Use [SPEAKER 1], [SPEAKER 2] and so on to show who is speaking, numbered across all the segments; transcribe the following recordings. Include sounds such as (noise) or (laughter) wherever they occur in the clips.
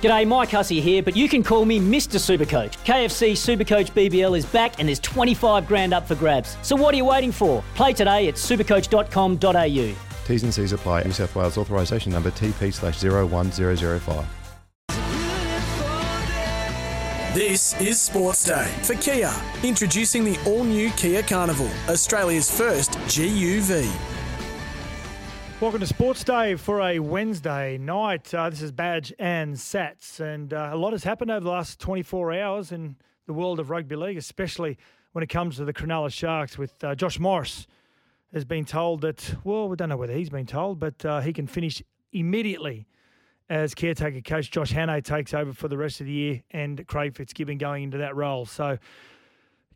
[SPEAKER 1] G'day, Mike Hussey here, but you can call me Mr. Supercoach. KFC Supercoach BBL is back and there's 25 grand up for grabs. So what are you waiting for? Play today at supercoach.com.au.
[SPEAKER 2] T's and C's apply. New South Wales authorisation number TP slash 01005.
[SPEAKER 3] This is Sports Day for Kia, introducing the all new Kia Carnival, Australia's first GUV.
[SPEAKER 4] Welcome to Sports Day for a Wednesday night. Uh, this is Badge and Sats, and uh, a lot has happened over the last 24 hours in the world of rugby league, especially when it comes to the Cronulla Sharks. With uh, Josh Morris has been told that, well, we don't know whether he's been told, but uh, he can finish immediately as caretaker coach. Josh Hannay takes over for the rest of the year, and Craig Fitzgibbon going into that role. So,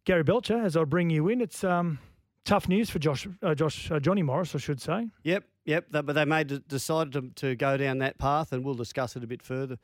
[SPEAKER 4] Gary Belcher, as I bring you in, it's um, tough news for Josh, uh, Josh, uh, Johnny Morris, I should say.
[SPEAKER 5] Yep, yep. But they made decided to, to go down that path, and we'll discuss it a bit further.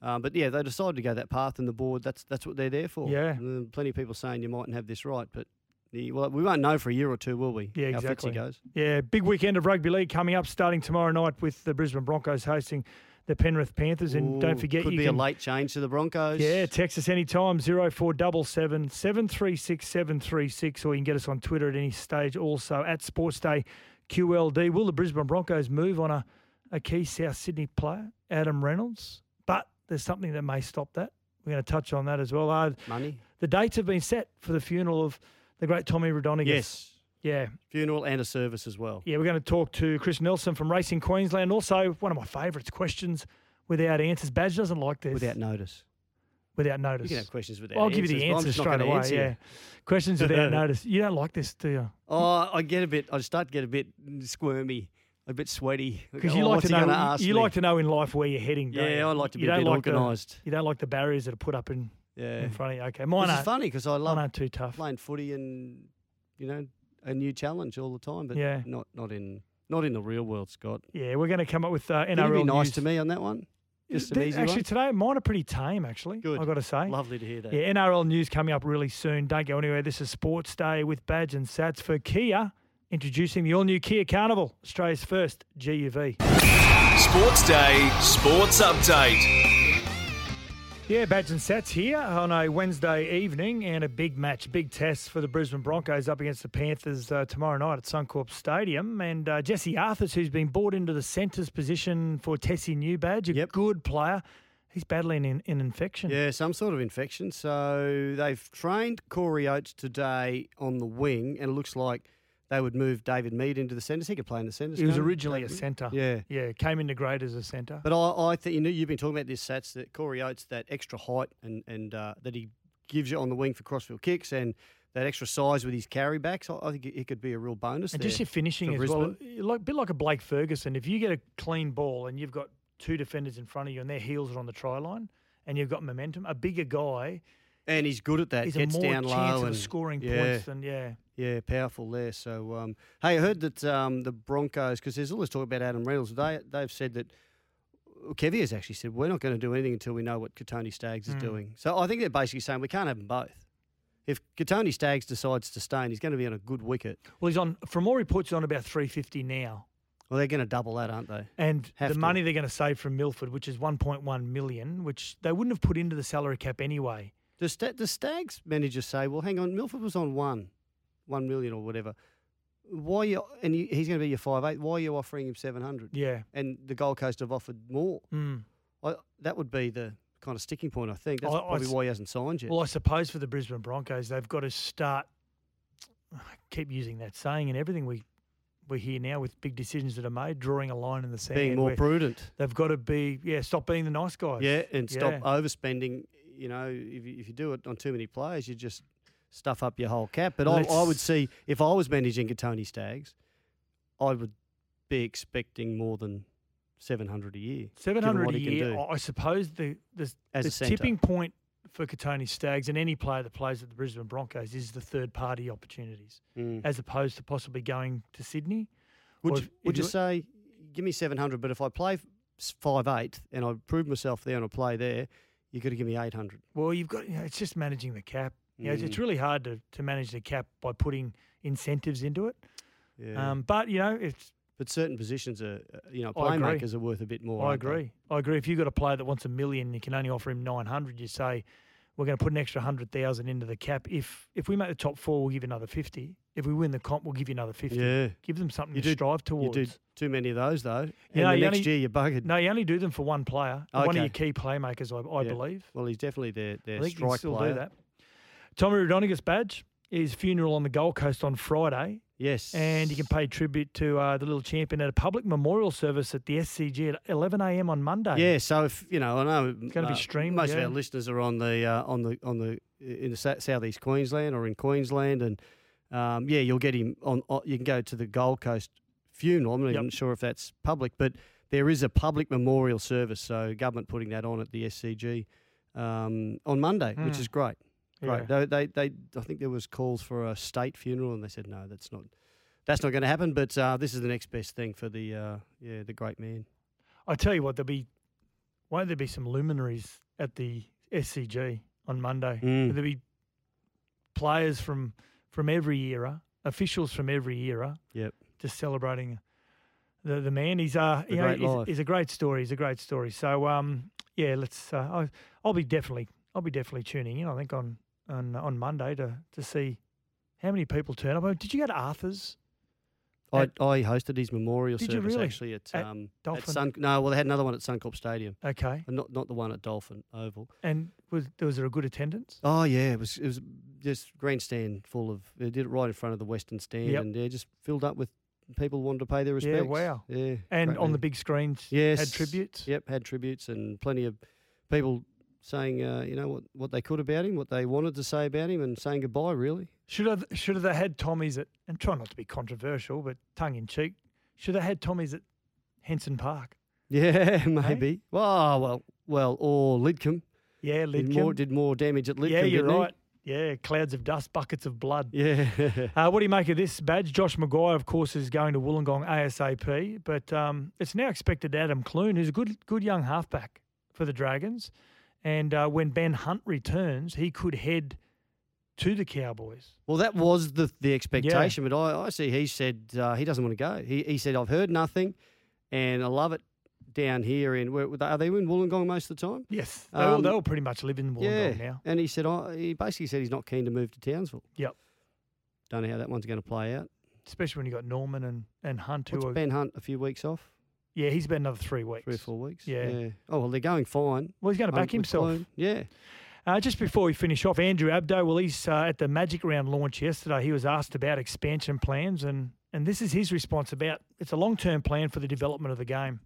[SPEAKER 5] Um, but yeah, they decided to go that path, and the board that's that's what they're there for.
[SPEAKER 4] Yeah.
[SPEAKER 5] And plenty of people saying you mightn't have this right, but the, well, we won't know for a year or two, will we?
[SPEAKER 4] Yeah,
[SPEAKER 5] how
[SPEAKER 4] exactly.
[SPEAKER 5] Goes.
[SPEAKER 4] Yeah, big weekend of rugby league coming up, starting tomorrow night with the Brisbane Broncos hosting the Penrith Panthers. And don't forget,
[SPEAKER 5] could
[SPEAKER 4] you
[SPEAKER 5] be
[SPEAKER 4] can,
[SPEAKER 5] a late change to the Broncos.
[SPEAKER 4] Yeah, text us anytime, 0477 736 736, or you can get us on Twitter at any stage also at Sportsday QLD. Will the Brisbane Broncos move on a, a key South Sydney player, Adam Reynolds? But there's something that may stop that. We're going to touch on that as well. Uh,
[SPEAKER 5] money.
[SPEAKER 4] the dates have been set for the funeral of the great Tommy Raudonikis.
[SPEAKER 5] Yes.
[SPEAKER 4] Yeah,
[SPEAKER 5] Funeral and a service as well.
[SPEAKER 4] yeah, we're going to talk to Chris Nelson from Racing Queensland. Also, one of my favourites, questions without answers. Badge doesn't like this.
[SPEAKER 5] Without notice.
[SPEAKER 4] Without notice.
[SPEAKER 5] You can have questions without
[SPEAKER 4] I'll give you the answers straight away.
[SPEAKER 5] answer.
[SPEAKER 4] Yeah, questions without (laughs) notice. You don't like this, do you?
[SPEAKER 5] Oh, I get a bit. I start to get a bit squirmy, a bit sweaty.
[SPEAKER 4] Because
[SPEAKER 5] Oh,
[SPEAKER 4] you like to know. You like to know in life where you're heading. Don't
[SPEAKER 5] Yeah,
[SPEAKER 4] you?
[SPEAKER 5] I like to be
[SPEAKER 4] you
[SPEAKER 5] a
[SPEAKER 4] don't
[SPEAKER 5] bit
[SPEAKER 4] like the-
[SPEAKER 5] organised.
[SPEAKER 4] You don't like the barriers that are put up in
[SPEAKER 5] Yeah.
[SPEAKER 4] in front of you. Okay, mine
[SPEAKER 5] Which is
[SPEAKER 4] aren't.
[SPEAKER 5] funny because I
[SPEAKER 4] Mine
[SPEAKER 5] love
[SPEAKER 4] aren't too tough.
[SPEAKER 5] playing footy and you know a new challenge all the time, but
[SPEAKER 4] Yeah.
[SPEAKER 5] not not in not in the real world, Scott.
[SPEAKER 4] Yeah, we're going to come up with uh, NRL
[SPEAKER 5] you be nice
[SPEAKER 4] news.
[SPEAKER 5] to me on that one? Just an
[SPEAKER 4] Th-
[SPEAKER 5] easy
[SPEAKER 4] actually,
[SPEAKER 5] one.
[SPEAKER 4] today mine are pretty tame. Actually,
[SPEAKER 5] Good.
[SPEAKER 4] I got to say.
[SPEAKER 5] Lovely to hear that.
[SPEAKER 4] Yeah, NRL news coming up really soon. Don't go anywhere. This is Sports Day with Badge and Sats for Kia, introducing the all-new Kia Carnival, Australia's first GUV.
[SPEAKER 6] Sports Day Sports Update.
[SPEAKER 4] Yeah, Badge and Sats here on a Wednesday evening and a big match, big test for the Brisbane Broncos up against the Panthers uh, tomorrow night at Suncorp Stadium. And uh, Jesse Arthars, who's been brought into the centres position for Tesi Niu Badge, a
[SPEAKER 5] Yep.
[SPEAKER 4] good player. He's battling an, an infection.
[SPEAKER 5] Yeah, some sort of infection. So they've trained Corey Oates today on the wing, and it looks like they would move David Mead into the centres. He could play in the centres.
[SPEAKER 4] He was originally a
[SPEAKER 5] David Mead?
[SPEAKER 4] centre.
[SPEAKER 5] Yeah.
[SPEAKER 4] Yeah, came into grade as a centre.
[SPEAKER 5] But I, I think you know you've been talking about this Sats that Corey Oates that extra height and and uh, that he gives you on the wing for crossfield kicks and that extra size with his carry backs. I, I think it could be a real bonus.
[SPEAKER 4] And just your finishing as well, like a bit like a Blake Ferguson. If you get a clean ball and you've got two defenders in front of you and their heels are on the try line, and you've got momentum, a bigger guy
[SPEAKER 5] And he's good at that.
[SPEAKER 4] a
[SPEAKER 5] Gets
[SPEAKER 4] more
[SPEAKER 5] down
[SPEAKER 4] chance
[SPEAKER 5] low
[SPEAKER 4] of
[SPEAKER 5] and
[SPEAKER 4] scoring
[SPEAKER 5] yeah,
[SPEAKER 4] points than yeah.
[SPEAKER 5] Yeah, powerful there. So, um, hey, I heard that um, the Broncos, because there's all this talk about Adam Reynolds. They they've said that. Kevy has actually said we're not going to do anything until we know what Kotoni Staggs is
[SPEAKER 4] Mm.
[SPEAKER 5] doing. So I think they're basically saying we can't have them both. If Kotoni Staggs decides to stay and he's going to be on a good wicket,
[SPEAKER 4] Well, he's on. From all reports, he's on about three fifty now.
[SPEAKER 5] well, they're going to double that, aren't they?
[SPEAKER 4] And
[SPEAKER 5] Have
[SPEAKER 4] the
[SPEAKER 5] to.
[SPEAKER 4] money they're going to save from Milford, which is 1.1 million, which they wouldn't have put into the salary cap anyway.
[SPEAKER 5] Does, does Staggs manager say, well, hang on, Milford was on one, one million or whatever. Why you and you, he's going to be your five eight? Why are you offering him seven hundred?
[SPEAKER 4] Yeah.
[SPEAKER 5] And the Gold Coast have offered more.
[SPEAKER 4] Mm.
[SPEAKER 5] I, that would be the kind of sticking point, I think. That's
[SPEAKER 4] I- I
[SPEAKER 5] probably
[SPEAKER 4] s-
[SPEAKER 5] why he hasn't signed yet.
[SPEAKER 4] Well, I suppose for the Brisbane Broncos, they've got to start. I keep using that saying, and everything we we hear now with big decisions that are made, drawing a line in the sand.
[SPEAKER 5] Being more prudent.
[SPEAKER 4] They've got to be, yeah, stop being the nice guys.
[SPEAKER 5] Yeah, and stop overspending. You know, if you, if you do it on too many players, you just stuff up your whole cap. But I, I would see if I was managing Tony Staggs, I would be expecting more than seven hundred a year.
[SPEAKER 4] Seven hundred a year. I suppose the the, the tipping point for Kotoni Staggs and any player that plays at the Brisbane Broncos is the third party opportunities,
[SPEAKER 5] Mm.
[SPEAKER 4] as opposed to possibly going to Sydney.
[SPEAKER 5] Would
[SPEAKER 4] Or
[SPEAKER 5] you,
[SPEAKER 4] if-
[SPEAKER 5] would
[SPEAKER 4] if
[SPEAKER 5] you
[SPEAKER 4] you-
[SPEAKER 5] say, give me seven hundred, but if I play five eight and I prove myself there and I play there, you got to give me eight hundred.
[SPEAKER 4] Well, you've got you know, it's just managing the cap. You know, it's, it's
[SPEAKER 5] Mm.
[SPEAKER 4] really hard to, to manage the cap by putting incentives into it.
[SPEAKER 5] Yeah.
[SPEAKER 4] Um, but you know, it's
[SPEAKER 5] but certain positions are, uh, you know, playmakers are worth a bit more.
[SPEAKER 4] I
[SPEAKER 5] aren't they?
[SPEAKER 4] agree. I agree. If you've got a player that wants a million, you can only offer him nine hundred. You say we're going to put an extra hundred thousand into the cap. If if we make the top four, we'll give you another fifty. If we win the comp, we'll give you another fifty.
[SPEAKER 5] Yeah.
[SPEAKER 4] Give them something
[SPEAKER 5] You
[SPEAKER 4] to
[SPEAKER 5] do-
[SPEAKER 4] strive
[SPEAKER 5] You
[SPEAKER 4] towards.
[SPEAKER 5] do too many of those though.
[SPEAKER 4] You
[SPEAKER 5] and
[SPEAKER 4] know,
[SPEAKER 5] the next
[SPEAKER 4] only-
[SPEAKER 5] year you're buggered.
[SPEAKER 4] No, you only do them for one player, okay. one of your key playmakers, I, I
[SPEAKER 5] Yeah.
[SPEAKER 4] believe.
[SPEAKER 5] Well, he's definitely their their
[SPEAKER 4] I think you
[SPEAKER 5] strike
[SPEAKER 4] still
[SPEAKER 5] player.
[SPEAKER 4] do that. Tommy Raudonikis badge. His funeral on the Gold Coast on Friday,
[SPEAKER 5] Yes.
[SPEAKER 4] and you can pay tribute to uh, the little champion at a public memorial service at the SCG at 11 a.m. on Monday.
[SPEAKER 5] Yeah, so if you know, I know
[SPEAKER 4] It's gonna be streamed,
[SPEAKER 5] Most of our listeners are on the uh, on the on the in the southeast Queensland or in Queensland, and um, yeah, you'll get him on. You can go to the Gold Coast funeral. I'm not
[SPEAKER 4] Yep.
[SPEAKER 5] even sure if that's public, but there is a public memorial service. So government putting that on at the SCG um, on Monday, which
[SPEAKER 4] Hmm.
[SPEAKER 5] is great.
[SPEAKER 4] Yeah.
[SPEAKER 5] They, they, they, I think there was calls for a state funeral, and they said no, that's not. That's not going to happen, but uh, this is the next best thing for the uh, yeah the great man.
[SPEAKER 4] I tell you what, there'll be won't there be some luminaries at the SCG on Monday?
[SPEAKER 5] Mm.
[SPEAKER 4] There'll be players from from every era, officials from every era,
[SPEAKER 5] Yep.
[SPEAKER 4] just celebrating the the man. He's uh,
[SPEAKER 5] The
[SPEAKER 4] you know, he's, he's a great story. He's a great story. So um, yeah, let's. Uh, I, I'll be definitely, I'll be definitely tuning in. I think on on on Monday to to see how many people turn up. Did you go to Arthur's?
[SPEAKER 5] I,
[SPEAKER 4] At-
[SPEAKER 5] I hosted his memorial service
[SPEAKER 4] really?
[SPEAKER 5] actually at,
[SPEAKER 4] At
[SPEAKER 5] um, at
[SPEAKER 4] Dolphin?
[SPEAKER 5] Sun. No, well they had another one at Suncorp Stadium,
[SPEAKER 4] Okay,
[SPEAKER 5] and not not the one at Dolphin Oval.
[SPEAKER 4] and was was there a good attendance?
[SPEAKER 5] Oh yeah, it was it was just grandstand full of. They did it right in front of the Western Stand,
[SPEAKER 4] Yep.
[SPEAKER 5] and yeah, just filled up with people wanted to pay their respects Yeah,
[SPEAKER 4] wow.
[SPEAKER 5] Yeah,
[SPEAKER 4] And on the big screens,
[SPEAKER 5] yes,
[SPEAKER 4] had tributes.
[SPEAKER 5] Yep, had tributes and plenty of people saying uh, you know what what they could about him, what they wanted to say about him, and saying goodbye. Really.
[SPEAKER 4] Should have should have they had Tommy's at and try not to be controversial, but tongue in cheek. Should have had Tommy's at Henson Park.
[SPEAKER 5] Yeah, (laughs) maybe. Well, well, well, or Lidcombe.
[SPEAKER 4] Yeah,
[SPEAKER 5] Did
[SPEAKER 4] Lidcombe.
[SPEAKER 5] more did more damage at Lidcombe.
[SPEAKER 4] yeah, you're
[SPEAKER 5] didn't he?
[SPEAKER 4] Yeah, clouds of dust, buckets of blood. (laughs)
[SPEAKER 5] Yeah.
[SPEAKER 4] Uh, what do you make of this badge? Josh McGuire, of course, is going to Wollongong ASAP, but um, it's now expected Adam Clune, who's a good good young halfback for the Dragons, and uh, when Ben Hunt returns, he could head to the Cowboys.
[SPEAKER 5] well, that was the the expectation, but I, I see he said uh, he doesn't want to go. He he said I've heard nothing, and I love it down here in where are they in Wollongong most of the time?
[SPEAKER 4] Yes, they, all,
[SPEAKER 5] Um,
[SPEAKER 4] they all pretty much live in Wollongong
[SPEAKER 5] yeah.
[SPEAKER 4] now.
[SPEAKER 5] And he said I, he basically said he's not keen to move to Townsville.
[SPEAKER 4] Yep.
[SPEAKER 5] Don't know how that one's going to play out.
[SPEAKER 4] Especially when you got Norman and, and Hunt, who
[SPEAKER 5] What's
[SPEAKER 4] are
[SPEAKER 5] Ben Hunt a few weeks off?
[SPEAKER 4] Yeah, he's been another three weeks.
[SPEAKER 5] Three or four weeks.
[SPEAKER 4] Yeah.
[SPEAKER 5] Oh well, they're going fine.
[SPEAKER 4] Well, he's going to
[SPEAKER 5] um,
[SPEAKER 4] back
[SPEAKER 5] with
[SPEAKER 4] himself.
[SPEAKER 5] Yeah.
[SPEAKER 4] Uh, just before we finish off, Andrew Abdo, well, he's uh, at the Magic Round launch yesterday. He was asked about expansion plans, and, and this is his response about it's a long term plan for the development of the game.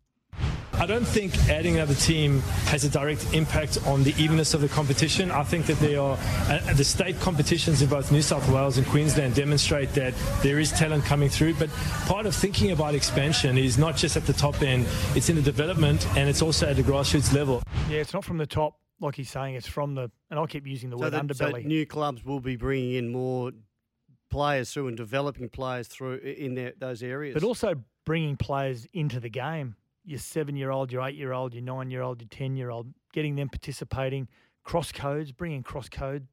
[SPEAKER 7] I don't think adding another team has a direct impact on the evenness of the competition. I think that there are uh, the state competitions in both New South Wales and Queensland demonstrate that there is talent coming through. But part of thinking about expansion is not just at the top end; it's in the development and it's also at the grassroots level.
[SPEAKER 4] Yeah, it's not from the top, like he's saying, it's from the, and I keep using the
[SPEAKER 5] So,
[SPEAKER 4] word
[SPEAKER 5] that, so
[SPEAKER 4] underbelly.
[SPEAKER 5] new clubs will be bringing in more players through and developing players through in their, those areas.
[SPEAKER 4] but also bringing players into the game. Your seven year old, your eight year old, your nine year old, your 10 year old, getting them participating, cross codes, bringing cross code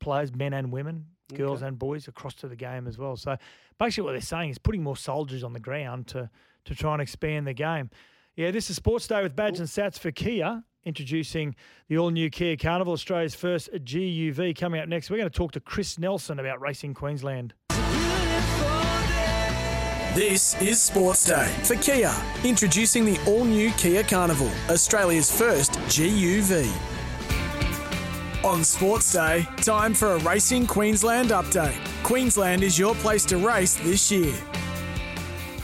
[SPEAKER 4] players, men and women, girls
[SPEAKER 5] Okay.
[SPEAKER 4] and boys, across to the game as well. So basically, what they're saying is putting more soldiers on the ground to, to try and expand the game. Yeah, this is Sports Day with Badge and Sats for Kia. Introducing the all new Kia Carnival, Australia's first GUV. Coming up next, we're going to talk to Chris Nelson about Racing Queensland.
[SPEAKER 3] This is Sports Day for Kia, introducing the all new Kia Carnival, Australia's first GUV. On Sports Day, time for a Racing Queensland update. Queensland is your place to race this year.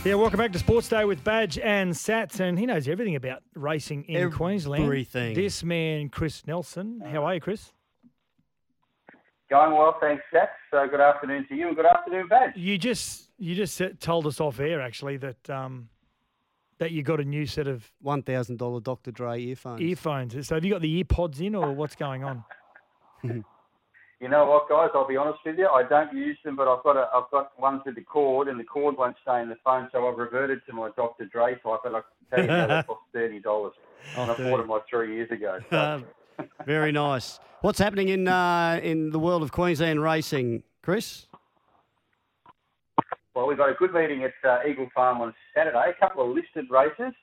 [SPEAKER 4] Yeah, welcome back to Sports Day with Badge and Sats, and he knows everything about racing in Queensland.
[SPEAKER 5] Everything.
[SPEAKER 4] This man, Chris Nelson. How are you, Chris?
[SPEAKER 8] Going well, thanks, Seth. So good afternoon to you and good afternoon, Badge.
[SPEAKER 4] You just you just told us off air actually that um, that you got a new set of
[SPEAKER 5] One thousand dollar Dr. Dre earphones.
[SPEAKER 4] earphones. So have you got the earpods in, or what's going on? (laughs) (laughs)
[SPEAKER 8] You know what, guys? I'll be honest with you. I don't use them, but I've got a, I've got ones with the cord, and the cord won't stay in the phone, so I've reverted to my Dr. Dre type. And I can tell you now, that (laughs) cost thirty dollars.
[SPEAKER 5] Oh,
[SPEAKER 8] and I bought them like three years ago. So.
[SPEAKER 5] Um, very nice. What's happening in uh, in the world of Queensland racing, Chris?
[SPEAKER 8] Well, we've got a good meeting at uh, Eagle Farm on Saturday. A couple of listed races.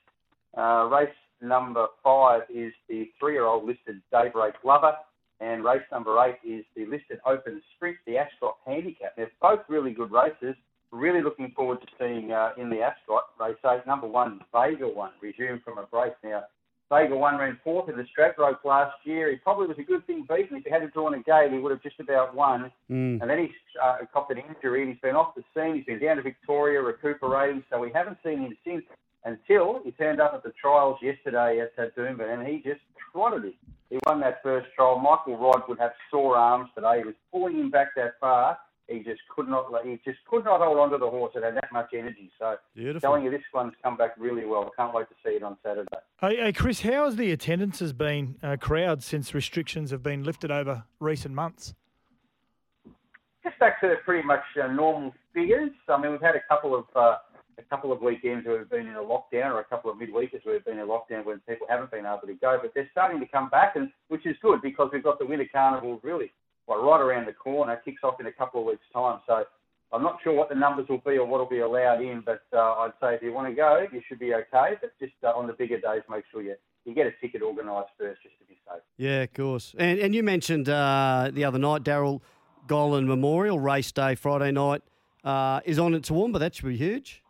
[SPEAKER 8] Uh, race number five is the three-year-old listed Daybreak Lover, and race number eight is the listed Open Sprint, the Ascot Handicap. They're both really good races. Really looking forward to seeing uh, in the Ascot race eight. Number one, Vega One, resumed from a break now. Vega One ran fourth in the Stradbroke last year. He probably was a good thing beaten. If he had drawn a gate, he would have just about won.
[SPEAKER 5] Mm.
[SPEAKER 8] And then he's uh, copped an injury and he's been off the scene. He's been down to Victoria recuperating, so we haven't seen him since until he turned up at the trials yesterday at uh, Doomben and he just trotted it. He won that first trial. Michael Rodd would have sore arms today. He was pulling him back that far. He just could not. He just could not hold on to the horse. It had that much energy. So,
[SPEAKER 5] Beautiful.
[SPEAKER 8] telling you, this one's come back really well. Can't wait to see it on Saturday.
[SPEAKER 4] Hey, hey Chris, how has the attendance has been uh, crowd since restrictions have been lifted over recent months?
[SPEAKER 8] just back to pretty much uh, normal figures. I mean, we've had a couple of uh, a couple of weekends where we've been in a lockdown, or a couple of midweekers where we've been in a lockdown when people haven't been able to go. But they're starting to come back, and which is good because we've got the winter carnival really well, right around the corner. It kicks off in a couple of weeks' time. So I'm not sure what the numbers will be or what will be allowed in, but uh, I'd say if you want to go, you should be okay. But just uh, on the bigger days, make sure you you get a ticket organised first, just to be safe.
[SPEAKER 5] Yeah, of course. And and you mentioned uh, the other night, Daryl Gollan Memorial Race Day, Friday night, uh, is on at Toowoomba. That should be huge.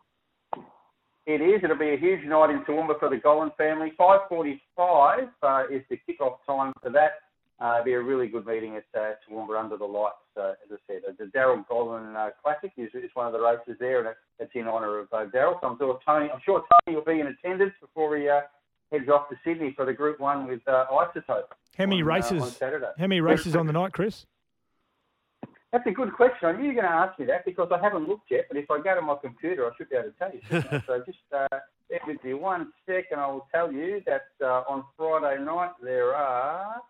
[SPEAKER 8] It is. It'll be a huge night in Toowoomba for the Gollan family. 5.45 uh, is the kick-off time for that. Uh, it'll be a really good meeting at uh, Toowoomba under the lights. Uh, as I said, the Daryl Gollan uh, Classic is, is one of the races there, and it's in honour of uh, Daryl. So I'm sure Tony, I'm sure Tony will be in attendance before he uh, heads off to Sydney for the Group One with uh, Isotope.
[SPEAKER 4] How many
[SPEAKER 8] on, uh,
[SPEAKER 4] races?
[SPEAKER 8] on Saturday?
[SPEAKER 4] how many races on the night, Chris?
[SPEAKER 8] That's a good question. I knew you were going to ask me that because I haven't looked yet. But if I go to my computer, I should be able to tell you. (laughs) so just uh, bear with me one second. I will tell you that uh, on Friday night there are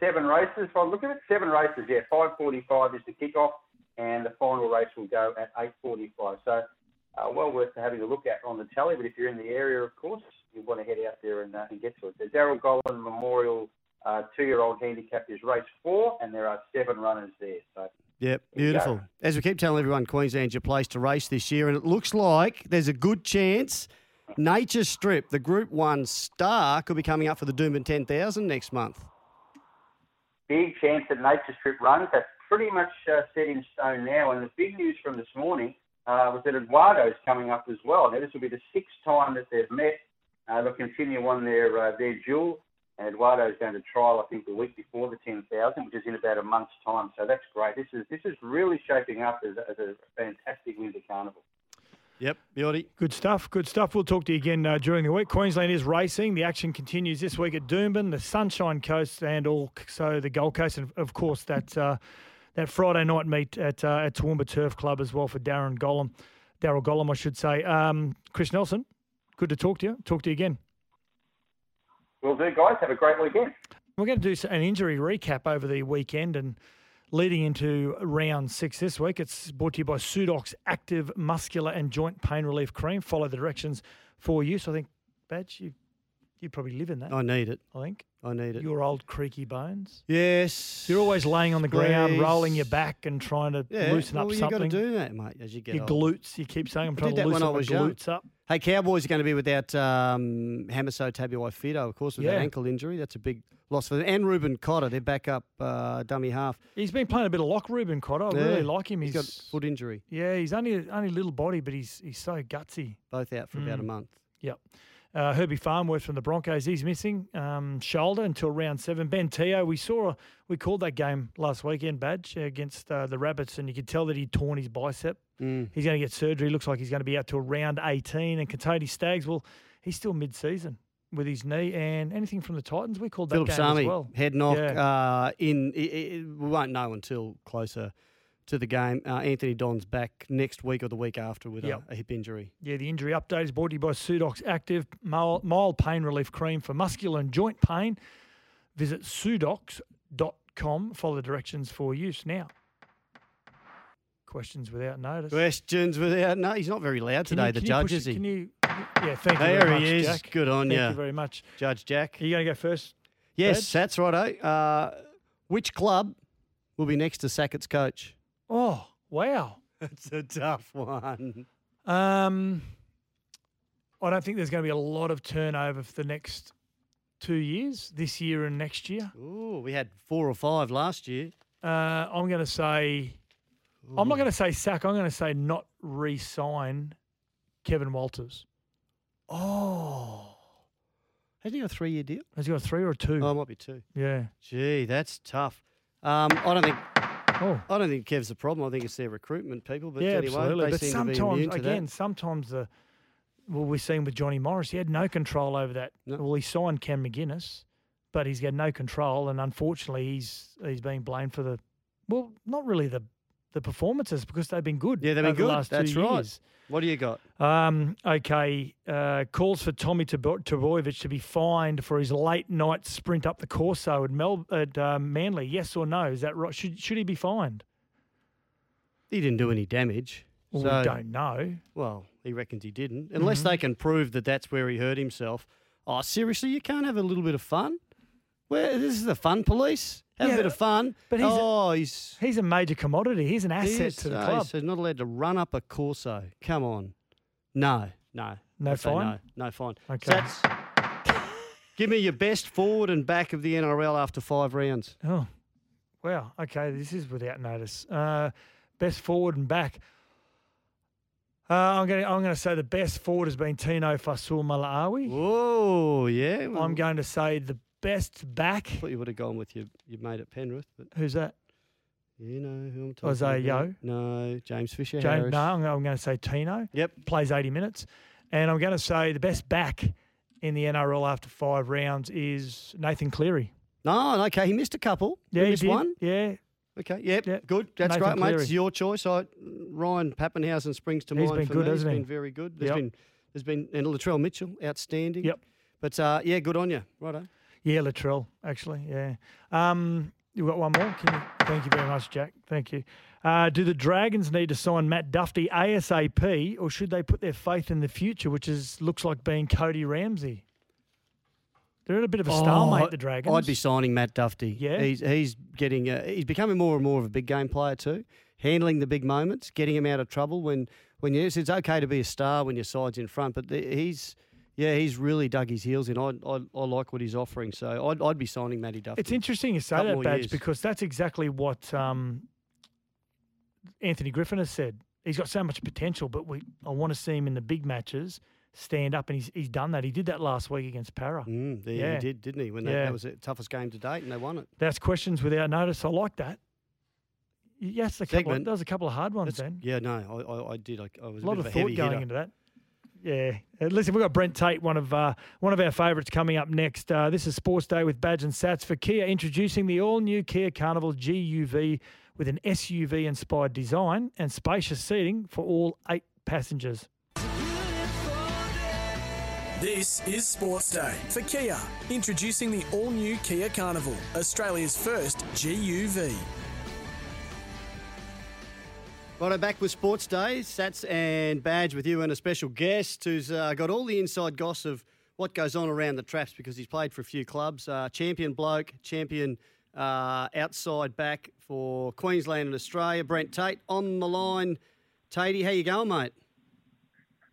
[SPEAKER 8] seven races. If I look at it, seven races. Yeah, five forty-five is the kickoff, and the final race will go at eight forty-five. So. Uh, well worth having a look at on the tally, but if you're in the area, of course, you want to head out there and, uh, and get to it. The Daryl Gollan Memorial uh, two-year-old handicap is race four, and there are seven runners there. So
[SPEAKER 5] Yep,
[SPEAKER 8] There you go.
[SPEAKER 5] beautiful. As we keep telling everyone, Queensland's your place to race this year, and it looks like there's a good chance Nature Strip, the Group 1 star, could be coming up for the Doomben 10,000 next month.
[SPEAKER 8] big chance that Nature Strip runs. That's pretty much uh, set in stone now. And the big news from this morning uh, was that Eduardo's coming up as well. Now this will be the sixth time that they've met. Uh, they'll continue on their uh, their duel. And Eduardo's going to trial, I think, the week before the 10,000, which is in about a month's time. So that's great. This is this is really shaping up as, as a fantastic winter carnival.
[SPEAKER 5] Yep, beauty.
[SPEAKER 4] Good stuff. Good stuff. We'll talk to you again uh, during the week. Queensland is racing. The action continues this week at Doomben, the Sunshine Coast, and also the Gold Coast, and of course that uh, that Friday night meet at uh, at Toowoomba Turf Club as well for Darren Gollan, Daryl Gollan, I should say. Um, Chris Nelson, good to talk to you. Talk to you again.
[SPEAKER 8] Will do, guys. Have a great weekend.
[SPEAKER 4] We're going to do an injury recap over the weekend and leading into round six this week. It's brought to you by Sudox Active Muscular and Joint Pain Relief Cream. Follow the directions for use. I think, Badge, you you probably live in that.
[SPEAKER 5] I need it.
[SPEAKER 4] I think
[SPEAKER 5] I need it.
[SPEAKER 4] your old creaky bones.
[SPEAKER 5] Yes.
[SPEAKER 4] You're always laying on the ground, rolling your back and trying to
[SPEAKER 5] yeah,
[SPEAKER 4] loosen
[SPEAKER 5] well,
[SPEAKER 4] up
[SPEAKER 5] you
[SPEAKER 4] something.
[SPEAKER 5] got to do that, mate, as you get
[SPEAKER 4] your
[SPEAKER 5] older.
[SPEAKER 4] glutes. You keep saying I'm
[SPEAKER 5] I
[SPEAKER 4] trying
[SPEAKER 5] did
[SPEAKER 4] to
[SPEAKER 5] that when
[SPEAKER 4] loosen
[SPEAKER 5] I
[SPEAKER 4] my
[SPEAKER 5] was young.
[SPEAKER 4] glutes up.
[SPEAKER 5] Hey, Cowboys are going to be without um, Hamiso Tabuai-Fidow, of course, with that
[SPEAKER 4] Yeah.
[SPEAKER 5] ankle injury. That's a big loss for them. And Reuben Cotter, their backup uh, dummy half.
[SPEAKER 4] He's been playing a bit of lock, Reuben Cotter. I
[SPEAKER 5] Yeah,
[SPEAKER 4] really like him.
[SPEAKER 5] He's got foot injury.
[SPEAKER 4] yeah, he's only only little body, but he's he's so gutsy.
[SPEAKER 5] Both out for about a
[SPEAKER 4] Mm.
[SPEAKER 5] month.
[SPEAKER 4] Yep. Uh, Herbie Farnworth from the Broncos, he's missing um, shoulder until round seven. Ben Teo, we saw, we called that game last weekend, Badge, against uh, the Rabbits, and you could tell that he'd torn his bicep.
[SPEAKER 5] Mm.
[SPEAKER 4] He's going to get surgery. Looks like he's going to be out till round 18. And Kotoni Staggs, well, he's still mid season with his knee. And anything from the Titans, we called that game as well.
[SPEAKER 5] head knock
[SPEAKER 4] Yeah.
[SPEAKER 5] uh, in. i i we won't know until closer to the game. Uh, Anthony Don's back next week or the week after with
[SPEAKER 4] Yep.
[SPEAKER 5] a, a hip injury.
[SPEAKER 4] Yeah, the injury update is brought to you by Sudox Active mild, mild pain relief cream for muscular and joint pain. Visit sudox.com. Follow the directions for use now. Questions without notice.
[SPEAKER 5] Questions without no, he's not very loud today.
[SPEAKER 4] you-
[SPEAKER 5] the judge
[SPEAKER 4] push
[SPEAKER 5] is he?
[SPEAKER 4] Can you? Yeah, thank you
[SPEAKER 5] There he
[SPEAKER 4] much,
[SPEAKER 5] is.
[SPEAKER 4] Jack.
[SPEAKER 5] Good on
[SPEAKER 4] you.
[SPEAKER 5] Thank
[SPEAKER 4] you very much.
[SPEAKER 5] Judge Jack.
[SPEAKER 4] Are you going to go first?
[SPEAKER 5] Yes, that's right. Uh, which club will be next to Sackett's coach?
[SPEAKER 4] Oh, wow. (laughs)
[SPEAKER 5] That's a tough one.
[SPEAKER 4] Um, I don't think there's going to be a lot of turnover for the next two years, this year and next year.
[SPEAKER 5] Ooh, we had four or five last year.
[SPEAKER 4] Uh, I'm going to say, I'm not going to say sack. I'm going to say not re-sign Kevin Walters.
[SPEAKER 5] Oh. Hasn't he got a three year deal?
[SPEAKER 4] Has he got a three or a two?
[SPEAKER 5] Oh, it might be two.
[SPEAKER 4] yeah.
[SPEAKER 5] Gee, that's tough. Um, I don't think
[SPEAKER 4] Oh.
[SPEAKER 5] I don't think Kev's the problem. I think it's their recruitment people. But
[SPEAKER 4] yeah,
[SPEAKER 5] anyway,
[SPEAKER 4] absolutely. But
[SPEAKER 5] seem to be
[SPEAKER 4] sometimes, again,
[SPEAKER 5] that.
[SPEAKER 4] sometimes the well, we've seen with Johnny Morris, he had no control over that.
[SPEAKER 5] No.
[SPEAKER 4] Well, he signed Cam McInnes, but he's got no control, and unfortunately, he's he's being blamed for the well, not really the the performances because they've been good.
[SPEAKER 5] Yeah, they've been
[SPEAKER 4] over the
[SPEAKER 5] good.
[SPEAKER 4] last
[SPEAKER 5] That's
[SPEAKER 4] two
[SPEAKER 5] right.
[SPEAKER 4] years.
[SPEAKER 5] What do you got?
[SPEAKER 4] Um, okay, uh, calls for Tommy Trbojevic to be fined for his late night sprint up the Corso at, Mel- at um, Manly. Yes or no? Is that right? Should should he be fined?
[SPEAKER 5] He didn't do any damage.
[SPEAKER 4] Well,
[SPEAKER 5] so,
[SPEAKER 4] we don't know.
[SPEAKER 5] Well, he reckons he didn't. Unless
[SPEAKER 4] Mm-hmm.
[SPEAKER 5] they can prove that that's where he hurt himself. Oh, seriously, you can't have a little bit of fun? Where this is the fun police? Have
[SPEAKER 4] Yeah,
[SPEAKER 5] a bit of fun.
[SPEAKER 4] but he's a-
[SPEAKER 5] oh, he's
[SPEAKER 4] He's a major commodity. He's an asset to the
[SPEAKER 5] oh,
[SPEAKER 4] club.
[SPEAKER 5] He's not allowed to run up a Corso. Come on. No, no.
[SPEAKER 4] No fine?
[SPEAKER 5] No, no fine.
[SPEAKER 4] Okay.
[SPEAKER 5] That's, give me your best forward and back of the NRL after five rounds.
[SPEAKER 4] Oh, wow. Okay, this is without notice. Uh, best forward and back. Uh, I'm going. to I'm going to say the best forward has been Tino Fa'asuamaleaui.
[SPEAKER 5] Oh, yeah.
[SPEAKER 4] I'm going to say the best back.
[SPEAKER 5] I thought you would have gone with your, your mate at Penrith, but
[SPEAKER 4] Who's that?
[SPEAKER 5] you know who I'm talking
[SPEAKER 4] Isaiah
[SPEAKER 5] about.
[SPEAKER 4] Yo?
[SPEAKER 5] No, James Fisher
[SPEAKER 4] James,
[SPEAKER 5] Harris.
[SPEAKER 4] no, I'm, I'm going to say Tino.
[SPEAKER 5] Yep.
[SPEAKER 4] Plays 80 minutes, and I'm going to say the best back in the NRL after five rounds is Nathan Cleary.
[SPEAKER 5] No, okay, he missed a couple.
[SPEAKER 4] Yeah,
[SPEAKER 5] he missed
[SPEAKER 4] did.
[SPEAKER 5] one.
[SPEAKER 4] Yeah,
[SPEAKER 5] Okay, yep,
[SPEAKER 4] Yep.
[SPEAKER 5] good. That's
[SPEAKER 4] Nathan
[SPEAKER 5] great, mate. It's your choice. I, Ryan Papenhuyzen springs to
[SPEAKER 4] He's
[SPEAKER 5] mind
[SPEAKER 4] been
[SPEAKER 5] for
[SPEAKER 4] good,
[SPEAKER 5] me.
[SPEAKER 4] hasn't
[SPEAKER 5] He's
[SPEAKER 4] he?
[SPEAKER 5] been very good. There's
[SPEAKER 4] Yep.
[SPEAKER 5] been there's been and Latrell Mitchell, outstanding.
[SPEAKER 4] Yep.
[SPEAKER 5] But uh, yeah, good on you. Righto.
[SPEAKER 4] Yeah, Latrell, actually. Yeah. Um, you got one more? Can you? Thank you very much, Jack. Thank you. Uh, do the Dragons need to sign Matt Duffy ASAP, or should they put their faith in the future, which is looks like being Cody Ramsey? They're at a bit of a stalemate, the Dragons.
[SPEAKER 5] Oh, I'd be signing Matt Duffy.
[SPEAKER 4] Yeah?
[SPEAKER 5] he's he's getting uh, he's becoming more and more of a big game player too, handling the big moments, getting him out of trouble when when yes, it's okay to be a star when your side's in front, but the, he's. Yeah, he's really dug his heels in. I, I, I like what he's offering, so I'd, I'd be signing Matty Duffy.
[SPEAKER 4] It's interesting you say that, Badge,
[SPEAKER 5] years.
[SPEAKER 4] because that's exactly what um, Anthony Griffin has said. He's got so much potential, but we I want to see him in the big matches stand up, and he's he's done that. He did that last week against Para.
[SPEAKER 5] Mm, yeah,
[SPEAKER 4] Yeah.
[SPEAKER 5] he did, didn't he? When that,
[SPEAKER 4] Yeah.
[SPEAKER 5] that was the toughest game to date, and they won it.
[SPEAKER 4] That's questions without notice. I like that. Yes, a couple. Of, there was a couple of hard ones
[SPEAKER 5] That's-
[SPEAKER 4] then.
[SPEAKER 5] Yeah, no, I, I, I did. I, I was
[SPEAKER 4] A lot
[SPEAKER 5] bit
[SPEAKER 4] of
[SPEAKER 5] a
[SPEAKER 4] thought
[SPEAKER 5] heavy
[SPEAKER 4] going
[SPEAKER 5] hitter.
[SPEAKER 4] into that. Yeah. Uh, listen, we've got Brent Tate, one of uh, one of our favourites, coming up next. Uh, this is Sports Day with Badge and Sats for Kia, introducing the all-new Kia Carnival GUV with an SUV-inspired design and spacious seating for all eight passengers.
[SPEAKER 3] This is Sports Day for Kia, introducing the all new Kia Carnival, Australia's first GUV.
[SPEAKER 5] Righto, back with Sports Day. Sats and Badge with you and a special guest who's uh, got all the inside goss of what goes on around the traps because he's played for a few clubs. Uh, champion bloke, champion uh, outside back for Queensland and Australia. Brent Tate on the line. Tatey, how you going, mate?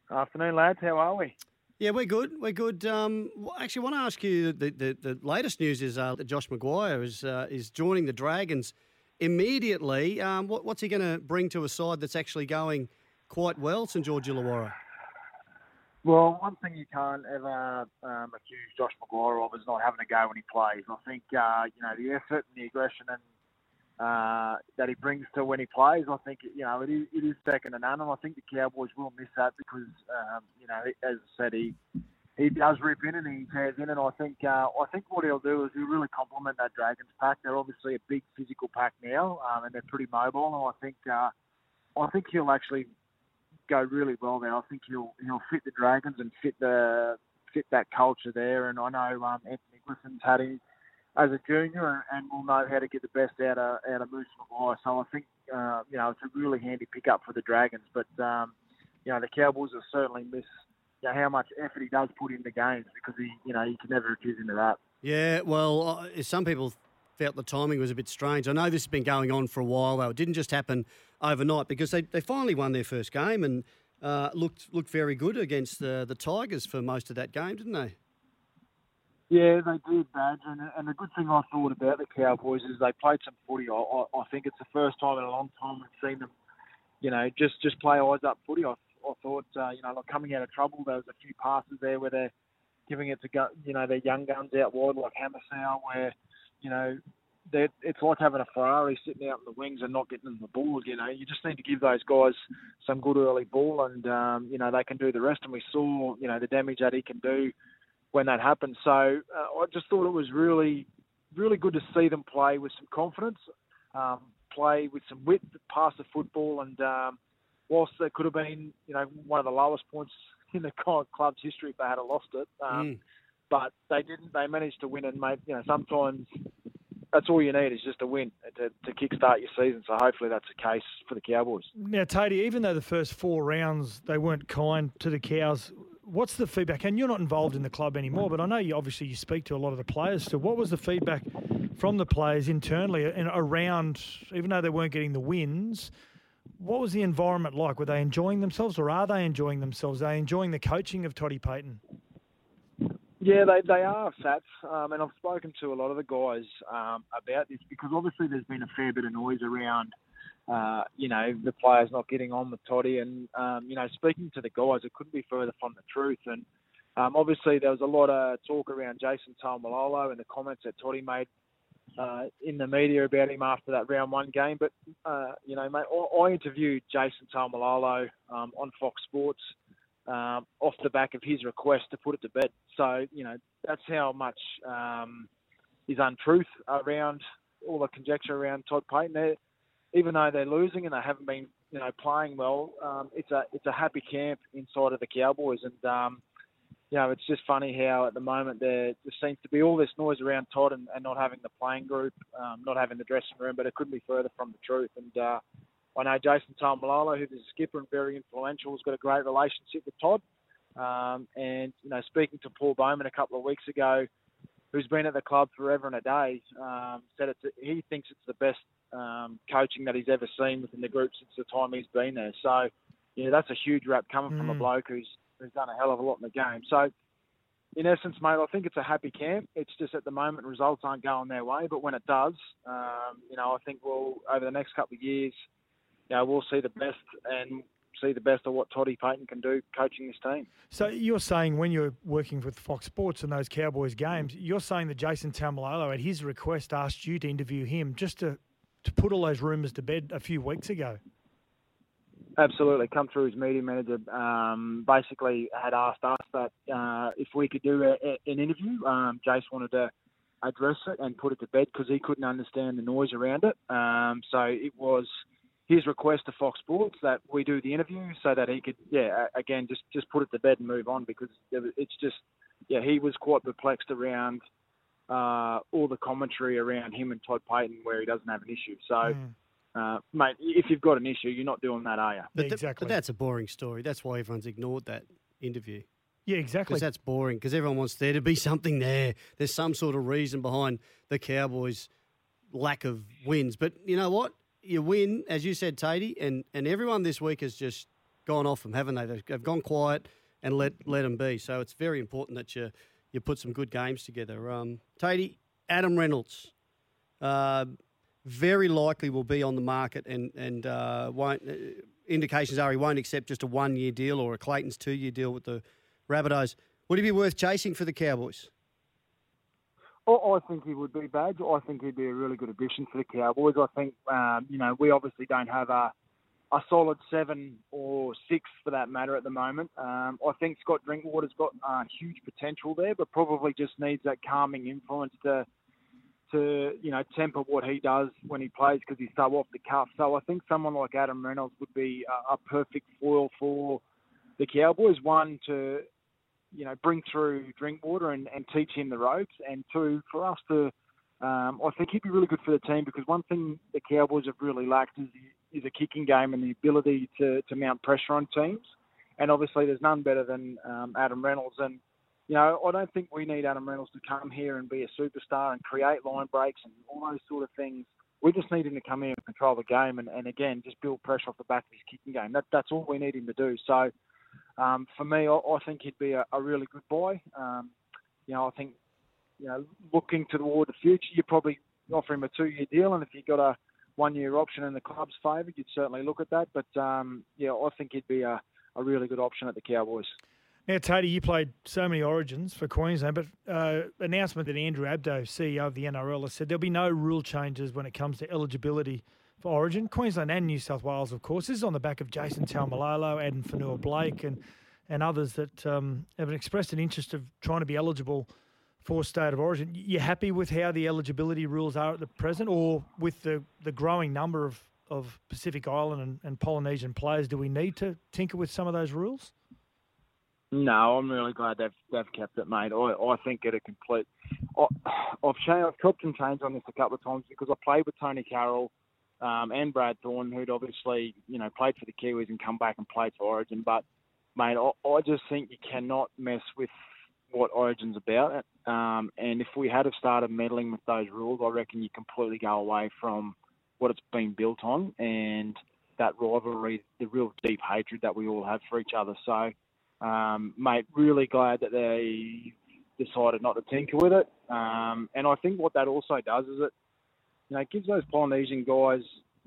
[SPEAKER 9] Afternoon, lads. How are we?
[SPEAKER 5] Yeah, we're good. We're good. Um, actually, I want to ask you the, the, the latest news is uh, that Josh McGuire is uh, is joining the Dragons immediately. Um, what, what's he going to bring to a side that's actually going quite well, St George Illawarra?
[SPEAKER 9] Well, one thing you can't ever um, accuse Josh McGuire of is not having a go when he plays. I think uh, you know the effort and the aggression and uh, that he brings to when he plays. I think you know it is, it is second to none, and I think the Cowboys will miss that because um, you know as I said he he does rip in and he tears in, and I think uh, I think what he'll do is he'll really complement that Dragons pack. They're obviously a big physical pack now, um, and they're pretty mobile. And I think uh, I think he'll actually go really well there. I think he'll he'll fit the Dragons and fit the fit that culture there. And I know um, Anthony Griffin's had him as a junior and will know how to get the best out of out of Moose McGuire. So I think uh, you know it's a really handy pickup for the Dragons. But um, you know the Cowboys will certainly miss you know, how much effort he does put into games because he you know you can never accuse him of that.
[SPEAKER 5] Yeah, well, uh, some people felt the timing was a bit strange. I know this has been going on for a while, though. It didn't just happen overnight because they, they finally won their first game and uh, looked looked very good against the, the Tigers for most of that game, didn't they?
[SPEAKER 9] Yeah, they did, Badge. And, and the good thing I thought about the Cowboys is they played some footy. I, I, I think it's the first time in a long time we've seen them, you know, just, just play eyes up footy. I, I thought, uh, you know, like coming out of trouble, there was a few passes there where they're giving it to, you know, their young guns out wide like Hamiso, where, you know, it's like having a Ferrari sitting out in the wings and not getting them the ball. You know, you just need to give those guys some good early ball, and um, you know they can do the rest. And we saw, you know, the damage that he can do when that happened. So uh, I just thought it was really, really good to see them play with some confidence, um, play with some wit, pass the football, and um, whilst there could have been, you know, one of the lowest points (laughs) in the club's history if they had lost it. Um, mm. But they didn't. They managed to win and made. You know, sometimes that's all you need is just a win to, to kickstart your season. So hopefully that's the case for the Cowboys.
[SPEAKER 4] Now, Tatey, even though the first four rounds they weren't kind to the Cows, what's the feedback? And you're not involved in the club anymore, but I know you obviously you speak to a lot of the players. So what was the feedback from the players internally and around, even though they weren't getting the wins? What was the environment like? Were they enjoying themselves, or are they enjoying themselves? Are they enjoying the coaching of Toddy Payten?
[SPEAKER 9] Yeah, they, they are Sats, um, and I've spoken to a lot of the guys um, about this because obviously there's been a fair bit of noise around, uh, you know, the players not getting on with Toddy, and um, you know, speaking to the guys, it couldn't be further from the truth. And um, obviously there was a lot of talk around Jason Taumalolo and the comments that Toddy made uh, in the media about him after that round one game. But uh, you know, mate, I, interviewed Jason Taumalolo um, on Fox Sports um, off the back of his request to put it to bed. So, you know, that's how much um, is untruth around all the conjecture around Todd Payten. They're, even though they're losing and they haven't been, you know, playing well, um, it's a it's a happy camp inside of the Cowboys, and um, you know, it's just funny how at the moment there just seems to be all this noise around Todd and, and not having the playing group, um, not having the dressing room, but it couldn't be further from the truth. And uh, I know Jason Taumalolo, who's a skipper and very influential, has got a great relationship with Todd. Um, and you know, speaking to Paul Bowman a couple of weeks ago, who's been at the club forever and a day, um, said it's he thinks it's the best um, coaching that he's ever seen within the group since the time he's been there. So, yeah, that's a huge rap coming mm. from a mm. bloke who's who's done a hell of a lot in the game. So, in essence, mate, I think it's a happy camp. It's just at the moment results aren't going their way, but when it does, um, you know, I think we'll over the next couple of years you know, we'll see the best and see the best of what Toddy Payten can do coaching this team.
[SPEAKER 4] So you're saying when you're working with Fox Sports and those Cowboys games, you're saying that Jason Taumalolo, at his request, asked you to interview him just to, to put all those rumours to bed a few weeks ago?
[SPEAKER 9] Absolutely, come through his media manager. Um, basically, had asked us that uh, if we could do a, a, an interview. Um, Jace wanted to address it and put it to bed because he couldn't understand the noise around it. Um, so it was his request to Fox Sports that we do the interview so that he could, yeah, again, just just put it to bed and move on because it's just, yeah, he was quite perplexed around uh, all the commentary around him and Todd Payten where he doesn't have an issue. So. Mm. Uh, mate, if you've got an issue, you're not doing that, are you?
[SPEAKER 5] But, exactly. but that's a boring story. That's why everyone's ignored that interview.
[SPEAKER 4] Yeah, exactly.
[SPEAKER 5] Because that's boring. Because everyone wants there to be something there. There's some sort of reason behind the Cowboys' lack of wins. But you know what? you win, as you said, Tatey, and, and everyone this week has just gone off them, haven't they? They've gone quiet and let let them be. So it's very important that you you put some good games together. Um, Tatey, Adam Reynolds, uh, very likely will be on the market, and and uh, won't. Uh, indications are he won't accept just a one year deal or a Clayton's two year deal with the Rabbitohs. Would he be worth chasing for the Cowboys?
[SPEAKER 9] I think he would be Badge. I think he'd be a really good addition for the Cowboys. I think um, you know we obviously don't have a a solid seven or six for that matter at the moment. Um, I think Scott Drinkwater's got uh, huge potential there, but probably just needs that calming influence to to you know temper what he does when he plays because he's so off the cuff. So I think someone like Adam Reynolds would be a, a perfect foil for the Cowboys. One to you know bring through Drinkwater and, and teach him the ropes, and two for us to. Um, I think he'd be really good for the team because one thing the Cowboys have really lacked is is a kicking game and the ability to, to mount pressure on teams. And obviously, there's none better than um, Adam Reynolds. And you know, I don't think we need Adam Reynolds to come here and be a superstar and create line breaks and all those sort of things. We just need him to come here and control the game and, and again, just build pressure off the back of his kicking game. That, that's all we need him to do. So, um, for me, I, I, think he'd be a, a really good boy. Um, you know, I think, you know, looking toward the future, you probably offer him a two-year deal, and if you've got a one-year option in the club's favour, you'd certainly look at that. But um, yeah, I think he'd be a, a really good option at the Cowboys.
[SPEAKER 4] Now, Tony, you played so many origins for Queensland, but uh, announcement that Andrew Abdo, CEO of the NRL, has said there'll be no rule changes when it comes to eligibility for Origin. Queensland and New South Wales, of course. This is on the back of Jason Taumalolo, Adam Fonua-Blake, and and others that um, have expressed an interest of trying to be eligible for state of origin. You're happy with how the eligibility rules are at the present, or with the, the growing number of, of Pacific Island and, and Polynesian players? Do we need to tinker with some of those rules?
[SPEAKER 9] No, I'm really glad they've they've kept it, mate. I, I think it a complete. I, I've changed, I've chopped and changed on this a couple of times because I played with Tony Carroll um, and Brad Thorn, who'd obviously you know played for the Kiwis and come back and played for Origin. But mate, I, I just think you cannot mess with what Origin's about. Um, and if we had have started meddling with those rules, I reckon you completely go away from what it's been built on and that rivalry, the real deep hatred that we all have for each other. So, um, mate, really glad that they decided not to tinker with it. Um, and I think what that also does is it, you know, it gives those Polynesian guys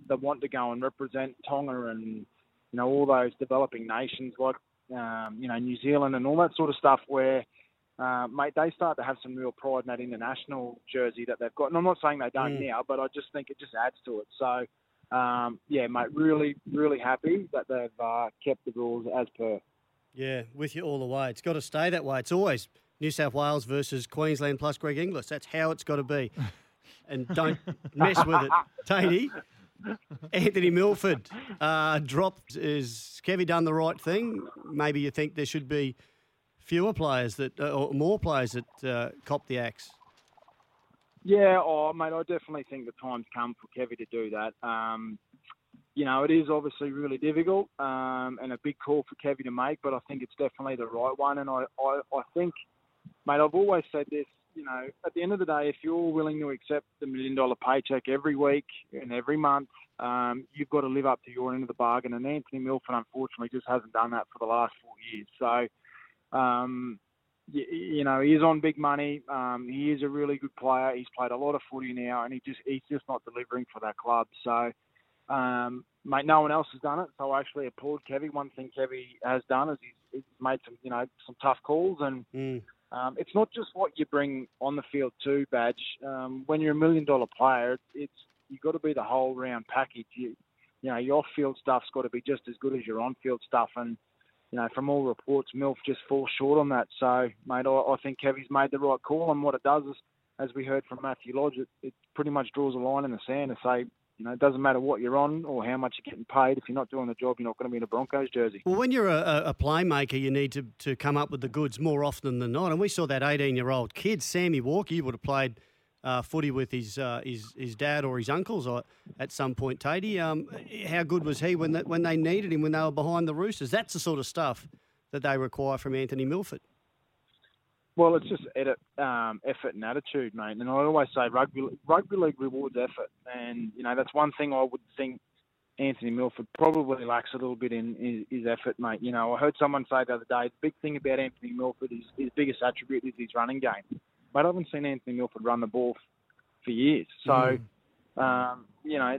[SPEAKER 9] that want to go and represent Tonga and you know all those developing nations like um, you know New Zealand and all that sort of stuff where uh, mate, they start to have some real pride in that international jersey that they've got. And I'm not saying they don't mm. now, but I just think it just adds to it. So, um, yeah, mate, really, really happy that they've uh, kept the rules as per.
[SPEAKER 5] Yeah, with you all the way. It's got to stay that way. It's always New South Wales versus Queensland plus Greg Inglis. That's how it's got to be. (laughs) And don't mess with it. Tatey, Anthony Milford uh, dropped. Is Kevy done the right thing? Maybe you think there should be fewer players that, uh, or more players that uh, cop the axe?
[SPEAKER 9] Yeah, oh, mate, I definitely think the time's come for Kevy to do that. Um, you know, it is obviously really difficult um, and a big call for Kevy to make, but I think it's definitely the right one. And I, I, I think, mate, I've always said this, you know, at the end of the day, if you're willing to accept the million dollar paycheck every week and every month, um, you've got to live up to your end of the bargain. And Anthony Milford, unfortunately, just hasn't done that for the last four years. So, um, you, know, he is on big money. Um, he is a really good player. He's played a lot of footy now, and he just he's just not delivering for that club. So, um, mate, no one else has done it. So I actually applaud Kevy. One thing Kevy has done is he's, he's made some, you know, some tough calls, and mm. um, it's not just what you bring on the field too, Badge. Um, when you're a million dollar player, it's you've got to be the whole round package. You, you know, your off field stuff's got to be just as good as your on field stuff, and you know, from all reports, MILF just falls short on that. So, mate, I, I think Kevy's made the right call. And what it does is, as we heard from Matthew Lodge, it, it pretty much draws a line in the sand to say, you know, it doesn't matter what you're on or how much you're getting paid. If you're not doing the job, you're not going to be in a Broncos jersey.
[SPEAKER 5] Well, when you're a, a playmaker, you need to, to come up with the goods more often than not. And we saw that 18 year old kid, Sammy Walker, you would have played uh, footy with his, uh, his his dad or his uncles at some point, Tatey. Um, how good was he when when they needed him when they were behind the Roosters? That's the sort of stuff that they require from Anthony Milford.
[SPEAKER 9] Well, it's just edit, um, effort and attitude, mate. And I always say rugby rugby league rewards effort, and you know that's one thing I would think Anthony Milford probably lacks a little bit in his, effort, mate. You know, I heard someone say the other day the big thing about Anthony Milford is his biggest attribute is his running game. But I haven't seen Anthony Milford run the ball for years. So, mm. um, you know,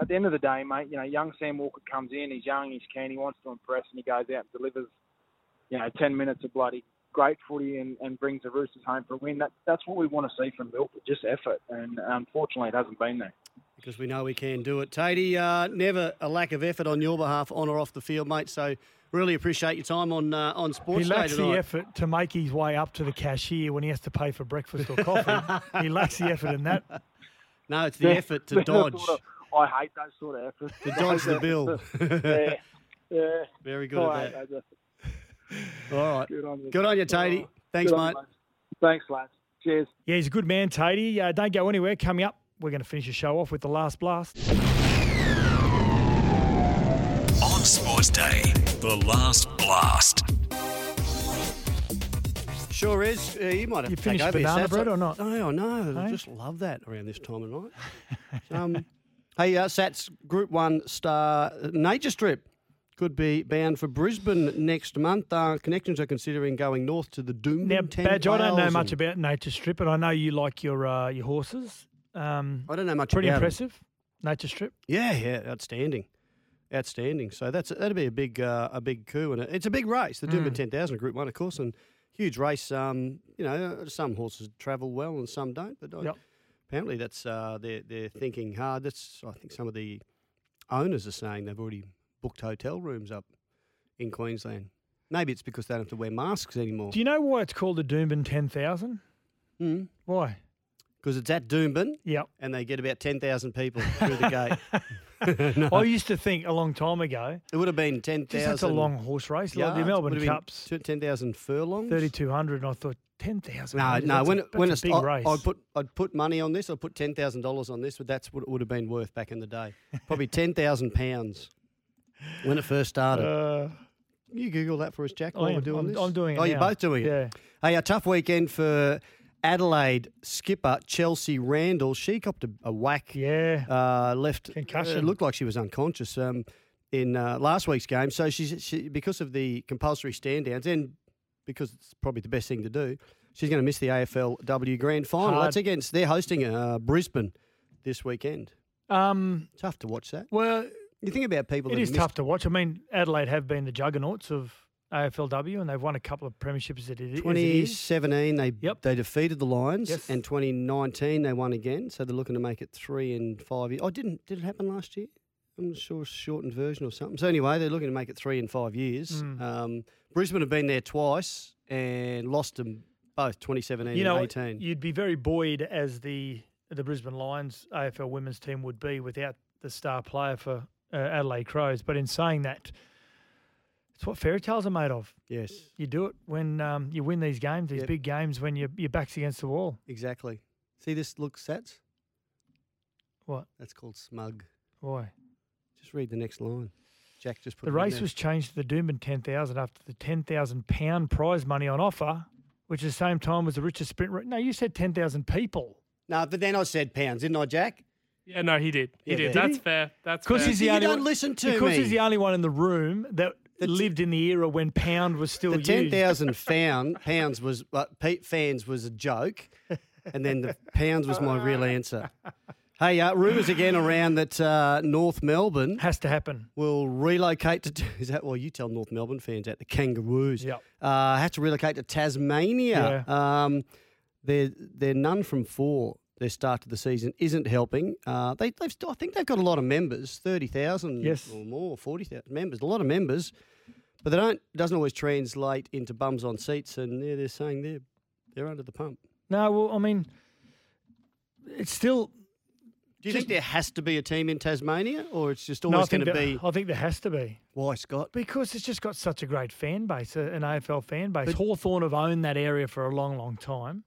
[SPEAKER 9] at the end of the day, mate, you know, young Sam Walker comes in, he's young, he's keen, he wants to impress, and he goes out and delivers, you know, 10 minutes of bloody great footy and, and brings the Roosters home for a win. That, that's what we want to see from Milford, just effort. And unfortunately, it hasn't been there.
[SPEAKER 5] because we know we can do it. Tatey, uh, never a lack of effort on your behalf, on or off the field, mate. So really appreciate your time on uh, on Sports
[SPEAKER 4] He
[SPEAKER 5] Day
[SPEAKER 4] lacks the effort to make his way up to the cashier when he has to pay for breakfast or coffee. (laughs) he lacks the effort in that.
[SPEAKER 5] No, it's the effort to (laughs) dodge.
[SPEAKER 9] Sort of- I hate those sort of efforts.
[SPEAKER 5] To dodge the bill. (laughs)
[SPEAKER 9] yeah, yeah.
[SPEAKER 5] Very good
[SPEAKER 9] I
[SPEAKER 5] at
[SPEAKER 9] hate
[SPEAKER 5] that.
[SPEAKER 9] Those
[SPEAKER 5] All right.
[SPEAKER 9] Good on you.
[SPEAKER 5] Good on you, Tatey. Thanks,
[SPEAKER 9] Good on
[SPEAKER 5] mate.
[SPEAKER 9] you, Thanks, lads. Cheers.
[SPEAKER 4] Yeah, he's a good man, Tatey. Uh, don't go anywhere. Coming up, we're going to finish the show off with the last blast.
[SPEAKER 6] On Sports Day, the last blast.
[SPEAKER 5] Sure is. Uh, you might have
[SPEAKER 4] You
[SPEAKER 5] to take
[SPEAKER 4] finished
[SPEAKER 5] over here,
[SPEAKER 4] banana bread or not?
[SPEAKER 5] Oh, no. I
[SPEAKER 4] Eh?
[SPEAKER 5] just love that around this time of night. (laughs) um, hey, uh, Sats, Group 1 star uh, Nature Strip could be bound for Brisbane next month. Uh, connections are considering going north to the Doom.
[SPEAKER 4] Now, Badge, I don't know much about Nature Strip, but I know you like your uh, your horses. Um,
[SPEAKER 5] I don't know much
[SPEAKER 4] Pretty impressive, Nature Strip.
[SPEAKER 5] Yeah, yeah, outstanding, outstanding. So that's that'd be a big uh, a big coup, and it's a big race. The Doomben
[SPEAKER 4] Mm.
[SPEAKER 5] Ten Thousand Group One, of course, and huge race. Um, you know, some horses travel well and some don't, but I- apparently that's uh, they're they're thinking hard. That's I think some of the owners are saying they've already booked hotel rooms up in Queensland. Maybe it's because they don't have to wear masks anymore.
[SPEAKER 4] Do you know why it's called the Doomben 10,000?
[SPEAKER 5] Mm.
[SPEAKER 4] Why?
[SPEAKER 5] Because it's at Doomben,
[SPEAKER 4] Yep.
[SPEAKER 5] and they get about ten thousand people through the gate. (laughs) (laughs) No.
[SPEAKER 4] I used to think a long time ago,
[SPEAKER 5] It would have been ten
[SPEAKER 4] just that's a long horse race, like the Melbourne Cups,
[SPEAKER 5] ten thousand furlongs.
[SPEAKER 4] 3,200, and I thought 10,000.
[SPEAKER 5] No, no.
[SPEAKER 4] that's
[SPEAKER 5] When
[SPEAKER 4] a,
[SPEAKER 5] when it's
[SPEAKER 4] a big
[SPEAKER 5] I,
[SPEAKER 4] race.
[SPEAKER 5] I'd put I'd put money on this. I'd put ten thousand dollars on this, but that's what it would have been worth back in the day. (laughs) Probably ten thousand pounds when it first started.
[SPEAKER 4] Uh,
[SPEAKER 5] you Google that for us, Jack.
[SPEAKER 4] I
[SPEAKER 5] While we're
[SPEAKER 4] am.
[SPEAKER 5] doing
[SPEAKER 4] I'm-
[SPEAKER 5] this.
[SPEAKER 4] I'm doing it
[SPEAKER 5] Oh, you're both doing it.
[SPEAKER 4] Yeah.
[SPEAKER 5] Hey, a tough weekend for Adelaide skipper Chelsea Randall. She copped a, a whack.
[SPEAKER 4] Yeah.
[SPEAKER 5] Uh, left.
[SPEAKER 4] Concussion.
[SPEAKER 5] It looked like she was unconscious. Um, in uh, last week's game, so she's she, because of the compulsory stand downs and because it's probably the best thing to do, she's going to miss the AFLW Grand Final.
[SPEAKER 4] Hard.
[SPEAKER 5] That's against they're hosting uh, Brisbane this weekend.
[SPEAKER 4] Um,
[SPEAKER 5] Tough to watch that.
[SPEAKER 4] well,
[SPEAKER 5] You think about people.
[SPEAKER 4] it
[SPEAKER 5] that
[SPEAKER 4] is
[SPEAKER 5] miss-
[SPEAKER 4] tough to watch. I mean, Adelaide have been the juggernauts of AFLW, and they've won a couple of premierships as it is. as it is.
[SPEAKER 5] 2017, they
[SPEAKER 4] Yep.
[SPEAKER 5] they defeated the Lions,
[SPEAKER 4] Yes.
[SPEAKER 5] and 2019 they won again. So they're looking to make it three in five years. Oh, didn't did it happen last year? I'm sure, shortened version or something. So anyway, they're looking to make it three in five years.
[SPEAKER 4] Mm.
[SPEAKER 5] Um, Brisbane have been there twice and lost them both 2017
[SPEAKER 4] You know,
[SPEAKER 5] and 18.
[SPEAKER 4] you'd be very buoyed as the the Brisbane Lions AFL women's team would be without the star player for uh, Adelaide Crows. But in saying that, it's what fairy tales are made of.
[SPEAKER 5] yes,
[SPEAKER 4] You do it when um, you win these games, these
[SPEAKER 5] Yep.
[SPEAKER 4] big games, when your your back's against the wall.
[SPEAKER 5] exactly. See this look sats?
[SPEAKER 4] What?
[SPEAKER 5] That's called smug.
[SPEAKER 4] Why?
[SPEAKER 5] Just read the next line. Jack just put
[SPEAKER 4] The race was changed to the Doomben 10,000 after the 10,000 pound prize money on offer, which at the same time was the richest sprint. Ra- no, you said 10,000 people.
[SPEAKER 5] No, but then I said pounds, didn't I, Jack?
[SPEAKER 10] Yeah, no, he did. He
[SPEAKER 5] Yeah,
[SPEAKER 10] did.
[SPEAKER 5] did
[SPEAKER 10] That's
[SPEAKER 4] he?
[SPEAKER 10] fair. That's
[SPEAKER 4] Because he's the
[SPEAKER 5] You
[SPEAKER 4] only
[SPEAKER 5] don't
[SPEAKER 4] one,
[SPEAKER 5] listen to
[SPEAKER 4] because
[SPEAKER 5] me.
[SPEAKER 4] he's the only one in the room that lived in the era when pound was still
[SPEAKER 5] the
[SPEAKER 4] used.
[SPEAKER 5] ten thousand pound pounds was uh, Pete fans was a joke, and then the pounds was my real answer. Hey, uh, rumours again around that uh, North Melbourne
[SPEAKER 4] has to happen.
[SPEAKER 5] will relocate to. Is that well? You tell North Melbourne fans at the Kangaroos.
[SPEAKER 4] Yep.
[SPEAKER 5] Uh, have to relocate to Tasmania. Um, their their none from four. Their start to the season isn't helping. Uh, they, they've I think they've got a lot of members, thirty thousand
[SPEAKER 4] Yes.
[SPEAKER 5] or more, forty thousand members, a lot of members, but they don't it doesn't always translate into bums on seats. And yeah, they're saying they're they're under the pump.
[SPEAKER 4] No, well, I mean, it's still.
[SPEAKER 5] Do you think there has to be a team in Tasmania, or it's just always
[SPEAKER 4] think
[SPEAKER 5] going to be?
[SPEAKER 4] I think there has to be.
[SPEAKER 5] Why, Scott?
[SPEAKER 4] Because it's just got such a great fan base, an AFL fan base. Hawthorn have owned that area for a long, long time.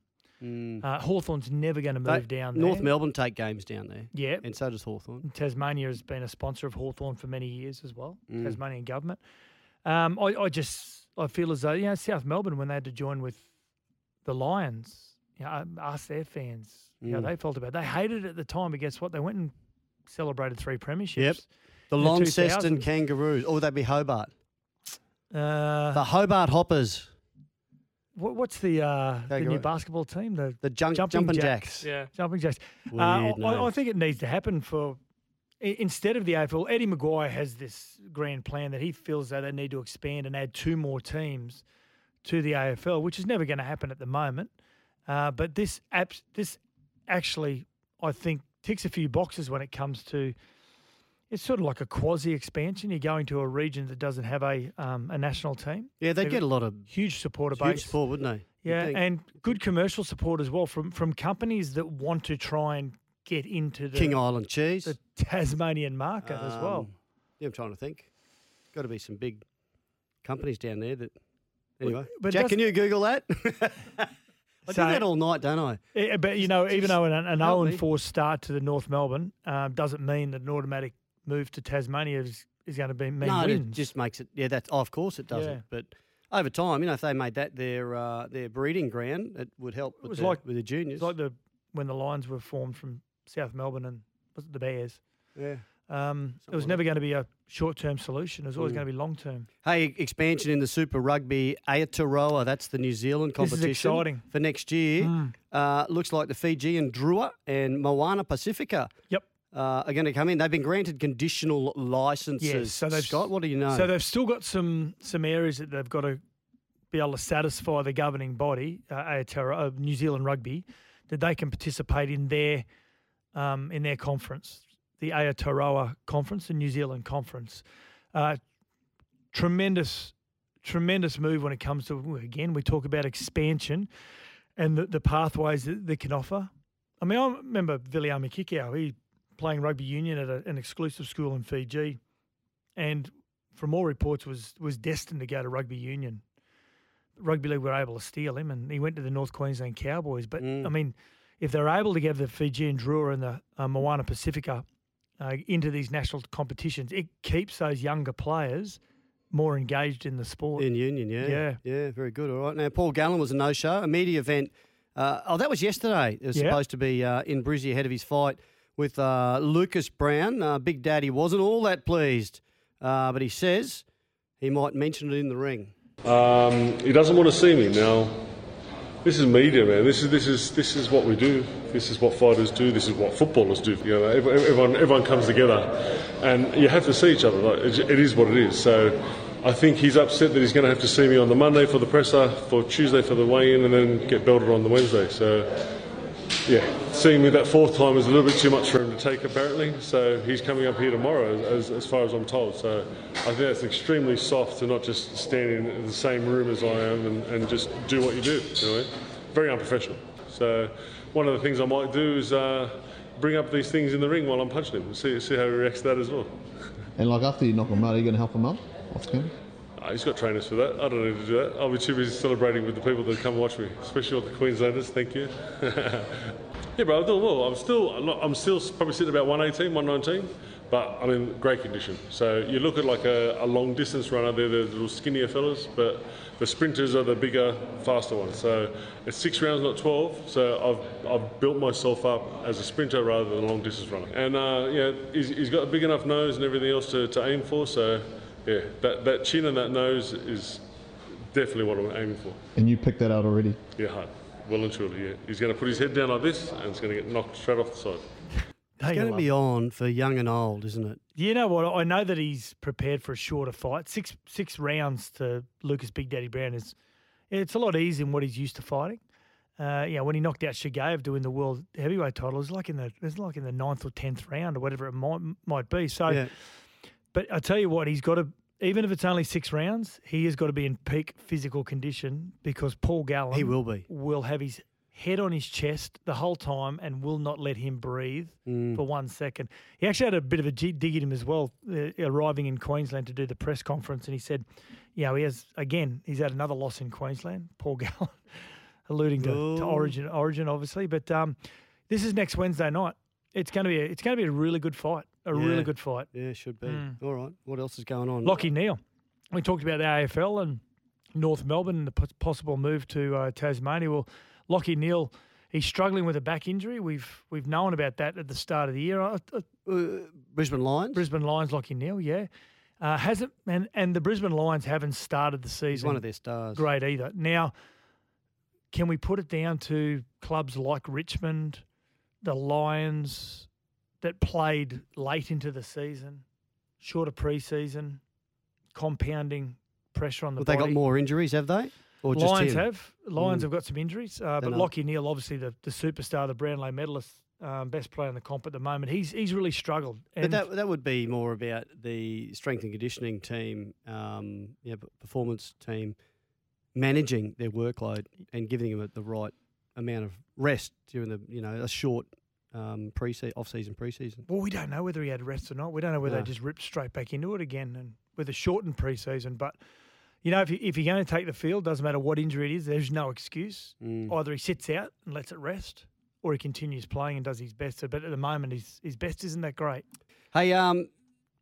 [SPEAKER 4] Uh, Hawthorn's never going to
[SPEAKER 5] They-
[SPEAKER 4] move down there.
[SPEAKER 5] North Melbourne take games down there.
[SPEAKER 4] Yeah.
[SPEAKER 5] and so does Hawthorn.
[SPEAKER 4] Tasmania has been a sponsor of Hawthorn for many years as well,
[SPEAKER 5] Mm.
[SPEAKER 4] Tasmanian government. Um, I, I just I feel as though, you know, South Melbourne, when they had to join with the Lions, you know, um, ask their fans how
[SPEAKER 5] Mm.
[SPEAKER 4] they felt about it. They hated it at the time, but guess what? They went and celebrated three premierships.
[SPEAKER 5] Yep. The Launceston
[SPEAKER 4] 2000s.
[SPEAKER 5] Kangaroos, or would they be Hobart?
[SPEAKER 4] Uh,
[SPEAKER 5] The Hobart Hoppers.
[SPEAKER 4] What, what's the uh, the
[SPEAKER 5] Kangaroo.
[SPEAKER 4] new basketball team? The
[SPEAKER 5] The junk,
[SPEAKER 4] Jumping,
[SPEAKER 5] Jumping
[SPEAKER 4] Jacks.
[SPEAKER 5] Jacks.
[SPEAKER 10] Yeah.
[SPEAKER 4] Jumping Jacks.
[SPEAKER 5] Weird
[SPEAKER 4] Uh, I. I think it needs to happen for instead of the AFL. Eddie McGuire has this grand plan that he feels that they need to expand and add two more teams to the AFL, which is never going to happen at the moment. Uh, but this apps, this actually, I think, ticks a few boxes when it comes to. It's sort of like a quasi expansion. You're going to a region that doesn't have a um, a national team.
[SPEAKER 5] Yeah, they'd
[SPEAKER 4] They've
[SPEAKER 5] get a lot of
[SPEAKER 4] huge supporter
[SPEAKER 5] huge
[SPEAKER 4] base.
[SPEAKER 5] support, wouldn't they?
[SPEAKER 4] Yeah, and good commercial support as well from from companies that want to try and get into the
[SPEAKER 5] King Island cheese.
[SPEAKER 4] the Tasmanian market as well.
[SPEAKER 5] Um, Yeah, I'm trying to think. Got to be some big companies down there that. Anyway,
[SPEAKER 4] but
[SPEAKER 5] Jack, can you Google that? (laughs) I
[SPEAKER 4] So-
[SPEAKER 5] do that all night, don't I?
[SPEAKER 4] Yeah, but you know, even though an, an 0 and 4 start to the North Melbourne um, doesn't mean that an automatic move to Tasmania is, is going to be mean
[SPEAKER 5] no, it just makes it. Yeah, that's oh, of course it doesn't.
[SPEAKER 4] Yeah.
[SPEAKER 5] But over time, you know, if they made that their uh, their breeding ground, it would help. With
[SPEAKER 4] was
[SPEAKER 5] the,
[SPEAKER 4] like-
[SPEAKER 5] with the juniors.
[SPEAKER 4] It's like the when the Lions were formed from South Melbourne and was it the Bears?
[SPEAKER 5] yeah.
[SPEAKER 4] Um, it was
[SPEAKER 5] like
[SPEAKER 4] never going to be a short term solution. It was always
[SPEAKER 5] Mm.
[SPEAKER 4] going to be long term.
[SPEAKER 5] Hey, expansion in the Super Rugby Aotearoa. That's the New Zealand
[SPEAKER 4] This is
[SPEAKER 5] competition
[SPEAKER 4] exciting.
[SPEAKER 5] for next year.
[SPEAKER 4] Mm.
[SPEAKER 5] Uh, looks like the Fijian Drua and Moana Pacifica.
[SPEAKER 4] Yep.
[SPEAKER 5] Uh, are going to come in. They've been granted conditional licenses.
[SPEAKER 4] Yes, so they've
[SPEAKER 5] Scott, what do you know?
[SPEAKER 4] So they've still got some some areas that they've got to be able to satisfy the governing body, uh, Aotearoa, uh, New Zealand Rugby, that they can participate in their um, in their conference, the Aotearoa Conference, the New Zealand Conference. Uh, tremendous, tremendous move when it comes to again we talk about expansion and the, the pathways that they can offer. I mean, I remember Viliame Kikau, he playing rugby union at a, an exclusive school in Fiji, and from all reports was was destined to go to rugby union. Rugby league were able to steal him, and he went to the North Queensland Cowboys. But
[SPEAKER 5] Mm.
[SPEAKER 4] I mean, if they're able to get the Fijian Drua and the uh, Moana Pacifica uh, into these national competitions, it keeps those younger players more engaged in the sport.
[SPEAKER 5] in Union, yeah.
[SPEAKER 4] Yeah.
[SPEAKER 5] Yeah, very good. All right. Now, Paul Gallen was a no show, a media event. Uh, oh, that was yesterday. It was
[SPEAKER 4] Yeah.
[SPEAKER 5] supposed to be uh, in Brizzy ahead of his fight with uh, Lucas Browne. Uh, Big Daddy wasn't all that pleased, uh, but he says he might mention it in the ring.
[SPEAKER 10] Um, he doesn't want to see me now. This is media, man. This is this is this is what we do. This is what fighters do. This is what footballers do. You know, everyone everyone comes together, and you have to see each other. Like, it is what it is. So, I think he's upset that he's going to have to see me on the Monday for the presser, for Tuesday for the weigh-in, and then get belted on the Wednesday. So, yeah, seeing me that fourth time was a little bit too much for him to take, apparently. So he's coming up here tomorrow, as, as far as I'm told. So I think that's extremely soft to not just stand in the same room as I am and, and just do what you do. Very unprofessional. So one of the things I might do is uh, bring up these things in the ring while I'm punching him and see, see how he reacts to that as well.
[SPEAKER 11] And like after you knock him out, are you going to help him up off camera?
[SPEAKER 10] Uh, he's got trainers for that. I don't need to do that. I'll be too busy celebrating with the people that come watch me, especially all the Queenslanders. Thank you. (laughs) yeah, bro, I'm doing well. I'm still, I'm, not, I'm still probably sitting about 118, 119, but I'm in great condition. So you look at like a, a long distance runner, they're the little skinnier fellas, but the sprinters are the bigger, faster ones. So it's six rounds, not 12. So I've, I've built myself up as a sprinter rather than a long distance runner. And uh, yeah, he's, he's got a big enough nose and everything else to, to aim for. So yeah, that, that chin and that nose is definitely what I'm aiming for.
[SPEAKER 11] And you picked that out already.
[SPEAKER 10] Yeah, hard. Well and truly, yeah. He's going to put his head down like this and it's going to get knocked straight off the side.
[SPEAKER 5] It's going to be on for young and old, isn't it?
[SPEAKER 4] You know what? I know that he's prepared for a shorter fight. Six six rounds to Lucas Big Daddy Browne is it's a lot easier than what he's used to fighting. Uh, yeah, when he knocked out Chagaev doing the world heavyweight title, it was like in the it was like in the ninth or tenth round or whatever it might might be. So,
[SPEAKER 5] Yeah.
[SPEAKER 4] But I tell you what, he's got to even if it's only six rounds, he has got to be in peak physical condition because Paul Gallen
[SPEAKER 5] He will be.
[SPEAKER 4] will have his head on his chest the whole time and will not let him breathe
[SPEAKER 5] Mm.
[SPEAKER 4] for one second. He actually had a bit of a g- dig at him as well, uh, arriving in Queensland to do the press conference, and he said, "You know, he has again. He's had another loss in Queensland. Paul (laughs) Gallen, alluding to, to
[SPEAKER 5] Oh.
[SPEAKER 4] Origin, Origin, obviously. But um, this is next Wednesday night. It's going to be a, it's going to be a really good fight. A
[SPEAKER 5] Yeah.
[SPEAKER 4] really good fight.
[SPEAKER 5] Yeah, should be.
[SPEAKER 4] Mm.
[SPEAKER 5] All right. What else is going on?
[SPEAKER 4] Lachie Neale. We talked about the AFL and North Melbourne and the pos- possible move to uh, Tasmania. Well, Lachie Neale, he's struggling with a back injury. We've we've known about that at the start of the year. Uh, uh,
[SPEAKER 5] Brisbane Lions.
[SPEAKER 4] Brisbane Lions, Lachie Neale, yeah, uh, hasn't and and the Brisbane Lions haven't started the season.
[SPEAKER 5] He's one of their stars.
[SPEAKER 4] Great either. Now, can we put it down to clubs like Richmond, the Lions, that played late into the season, shorter preseason, compounding pressure on the
[SPEAKER 5] Well, they got more injuries, have they? Or just
[SPEAKER 4] Lions have. Lions
[SPEAKER 5] Mm.
[SPEAKER 4] have got some injuries, uh, but. Lachie Neale, obviously the, the superstar, the Brownlow medalist, um, best player in the comp at the moment. He's he's really struggled.
[SPEAKER 5] But that that would be more about the strength and conditioning team, um, performance team, managing their workload and giving them the right amount of rest during the you know a short um, pre off season preseason.
[SPEAKER 4] well, we don't know whether he had rest or not. We don't know whether
[SPEAKER 5] No.
[SPEAKER 4] they just ripped straight back into it again and with a shortened preseason. But you know, if you, if you're going to take the field, doesn't matter what injury it is. There's no excuse.
[SPEAKER 5] Mm.
[SPEAKER 4] Either he sits out and lets it rest, or he continues playing and does his best. But at the moment, his his best isn't that great.
[SPEAKER 5] Hey, um,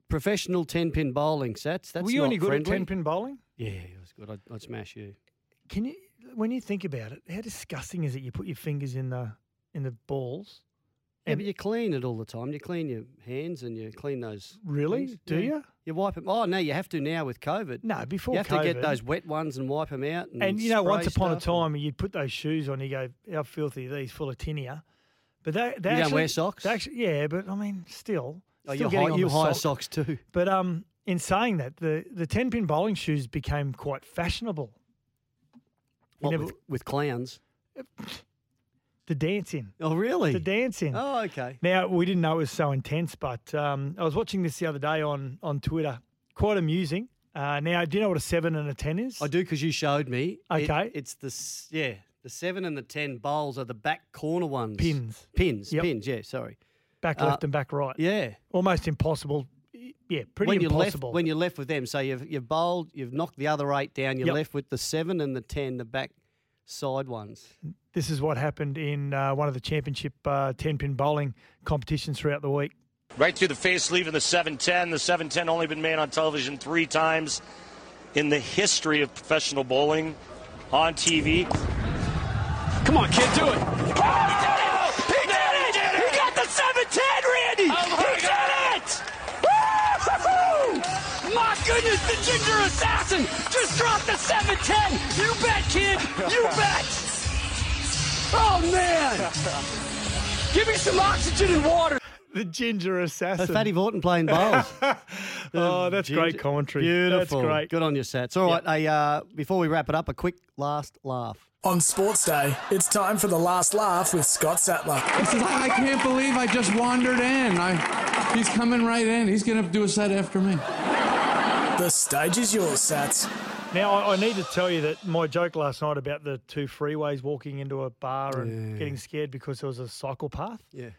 [SPEAKER 5] professional ten pin bowling sets. That's
[SPEAKER 4] Were you any good
[SPEAKER 5] friendly.
[SPEAKER 4] at ten pin bowling?
[SPEAKER 5] Yeah, it was good. I'd, I'd smash you.
[SPEAKER 4] Can you, when you think about it, how disgusting is it? You put your fingers in the in the balls.
[SPEAKER 5] Yeah, but you clean it all the time. You clean your hands and you clean those.
[SPEAKER 4] Really?
[SPEAKER 5] things.
[SPEAKER 4] Do
[SPEAKER 5] Yeah.
[SPEAKER 4] you?
[SPEAKER 5] You wipe them. Oh no, you have to now with COVID.
[SPEAKER 4] No, before COVID.
[SPEAKER 5] you have to get those wet ones and wipe them out. And,
[SPEAKER 4] And you know, once upon a time, you'd put those shoes on. You go, "How filthy are these? Full of tinea." But they, they
[SPEAKER 5] You don't
[SPEAKER 4] actually,
[SPEAKER 5] wear socks?
[SPEAKER 4] Actually, yeah, but I mean, still.
[SPEAKER 5] Oh,
[SPEAKER 4] still
[SPEAKER 5] you
[SPEAKER 4] getting
[SPEAKER 5] hi-
[SPEAKER 4] on
[SPEAKER 5] you hire
[SPEAKER 4] sock.
[SPEAKER 5] socks too.
[SPEAKER 4] But um, in saying that, the the ten pin bowling shoes became quite fashionable.
[SPEAKER 5] What,
[SPEAKER 4] never-
[SPEAKER 5] with, with clowns.
[SPEAKER 4] To dance in.
[SPEAKER 5] Oh, really?
[SPEAKER 4] To dance in.
[SPEAKER 5] Oh, okay.
[SPEAKER 4] Now we didn't know it was so intense, but um, I was watching this the other day on on Twitter. Quite amusing. Uh, now, do you know what a seven and a ten is?
[SPEAKER 5] I do because you showed me. It-
[SPEAKER 4] Okay.
[SPEAKER 5] it's the yeah the seven and the ten bowls are the back corner ones.
[SPEAKER 4] Pins.
[SPEAKER 5] Pins.
[SPEAKER 4] Yep.
[SPEAKER 5] Pins. Yeah. Sorry.
[SPEAKER 4] Back
[SPEAKER 5] Uh,
[SPEAKER 4] left and back right.
[SPEAKER 5] Yeah.
[SPEAKER 4] Almost impossible. Yeah, pretty
[SPEAKER 5] when you're
[SPEAKER 4] impossible.
[SPEAKER 5] left when you're left with them, so you've you've bowled, you've knocked the other eight down. You're
[SPEAKER 4] Yep.
[SPEAKER 5] left with the seven and the ten, the back side ones.
[SPEAKER 4] This is what happened in uh, one of the championship uh, 10 pin bowling competitions throughout the week.
[SPEAKER 12] Right through the face, leaving the 710. The 710 only been made on television three times in the history of professional bowling on TV.
[SPEAKER 13] Come on, kid, do it. Goodness, the ginger assassin just dropped the 710. You bet, kid. You (laughs) bet. Oh, man. Give me some oxygen and water.
[SPEAKER 4] The ginger assassin.
[SPEAKER 5] So Fatty Vautin playing bowls. (laughs)
[SPEAKER 4] Oh, that's great commentary.
[SPEAKER 5] Beautiful.
[SPEAKER 4] That's great.
[SPEAKER 5] Good on your sets. All right. Hey, uh, before we wrap it up, a quick last laugh.
[SPEAKER 3] On Sports Day, it's time for the last laugh with Scott Sattler.
[SPEAKER 14] He I can't believe I just wandered in. I, he's coming right in. He's going to do a set after me.
[SPEAKER 3] The stage is yours, Sats.
[SPEAKER 4] Now, I, I need to tell you that my joke last night about the two freeways walking into a bar and
[SPEAKER 5] Yeah.
[SPEAKER 4] getting scared because there was a cycle path.
[SPEAKER 5] Yeah.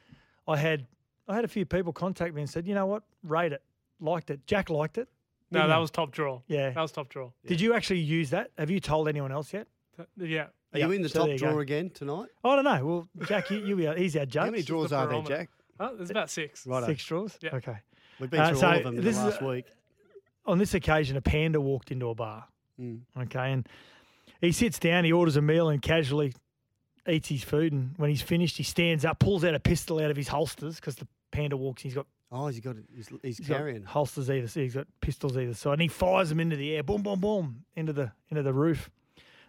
[SPEAKER 4] I had I had a few people contact me and said, you know what, rate it, liked it. Jack liked it.
[SPEAKER 15] No, that
[SPEAKER 4] he?
[SPEAKER 15] was top draw.
[SPEAKER 4] Yeah.
[SPEAKER 15] That was top draw.
[SPEAKER 4] Did you actually use that? Have you told anyone else yet?
[SPEAKER 15] Th- Yeah.
[SPEAKER 5] Are you in the
[SPEAKER 4] so
[SPEAKER 5] top
[SPEAKER 4] there you go.
[SPEAKER 5] drawer again tonight?
[SPEAKER 4] I don't know. Well, Jack, you, you he's our judge.
[SPEAKER 11] How many draws are there, Jack?
[SPEAKER 15] Oh, there's about six.
[SPEAKER 5] Right,
[SPEAKER 4] Six draws.
[SPEAKER 15] Yeah.
[SPEAKER 4] Okay.
[SPEAKER 5] We've been
[SPEAKER 4] Uh,
[SPEAKER 5] through
[SPEAKER 4] so
[SPEAKER 5] all of them in the
[SPEAKER 4] this is
[SPEAKER 5] last
[SPEAKER 4] a-
[SPEAKER 5] week.
[SPEAKER 4] On this occasion, a panda walked into a bar.
[SPEAKER 5] Mm.
[SPEAKER 4] Okay, and he sits down, he orders a meal, and casually eats his food. And when he's finished, he stands up, pulls out a pistol out of his holsters because the panda walks. He's got
[SPEAKER 5] Oh, he's got. He's, he's,
[SPEAKER 4] he's
[SPEAKER 5] carrying.
[SPEAKER 4] holsters either. He's got pistols either side, and he fires them into the air. Boom, boom, boom, into the into the roof.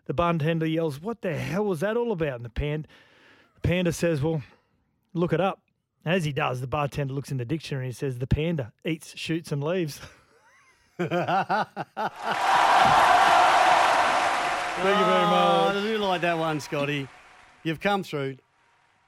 [SPEAKER 4] The bartender yells, "What the hell was that all about?" And the panda, the panda says, "Well, look it up." As he does, the bartender looks in the dictionary and says, "The panda eats, shoots, and leaves." (laughs) Thank you very
[SPEAKER 5] Oh,
[SPEAKER 4] much.
[SPEAKER 5] I do like that one, Scotty. You've come through.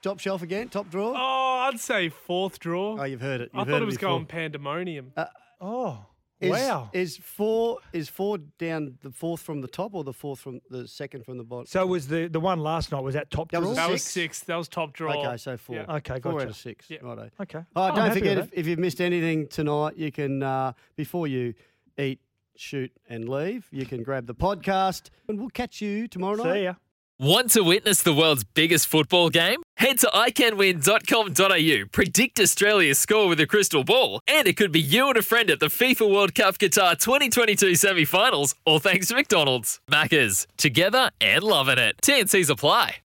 [SPEAKER 5] Top shelf again, top drawer.
[SPEAKER 15] Oh, I'd say fourth drawer.
[SPEAKER 5] Oh, you've heard it.
[SPEAKER 15] I
[SPEAKER 5] You've
[SPEAKER 15] thought
[SPEAKER 5] heard
[SPEAKER 15] it was
[SPEAKER 5] before.
[SPEAKER 15] going pandemonium.
[SPEAKER 4] Oh,
[SPEAKER 5] Is,
[SPEAKER 4] wow.
[SPEAKER 5] Is four is four down the fourth from the top or the fourth from the second from the bottom?
[SPEAKER 4] So was the the one last night? Was that top
[SPEAKER 5] That was
[SPEAKER 4] draw?
[SPEAKER 5] a
[SPEAKER 15] that was
[SPEAKER 5] six?
[SPEAKER 15] six. That was top draw.
[SPEAKER 5] Okay, so four.
[SPEAKER 15] Yeah.
[SPEAKER 4] Okay,
[SPEAKER 5] Four out
[SPEAKER 4] gotcha.
[SPEAKER 5] of six.
[SPEAKER 15] Yeah.
[SPEAKER 5] Righto.
[SPEAKER 4] Okay.
[SPEAKER 5] Oh,
[SPEAKER 4] I'm
[SPEAKER 5] don't forget if, if you've missed anything tonight, you can uh, before you eat, shoot, and leave, you can grab the podcast, and we'll catch you tomorrow night.
[SPEAKER 4] See ya.
[SPEAKER 16] Want to witness the world's biggest football game? Head to iCanWin.com.au, predict Australia's score with a crystal ball, and it could be you and a friend at the FIFA World Cup Qatar 2022 semi finals, all thanks to McDonald's. Maccas, together and loving it. TNC's apply.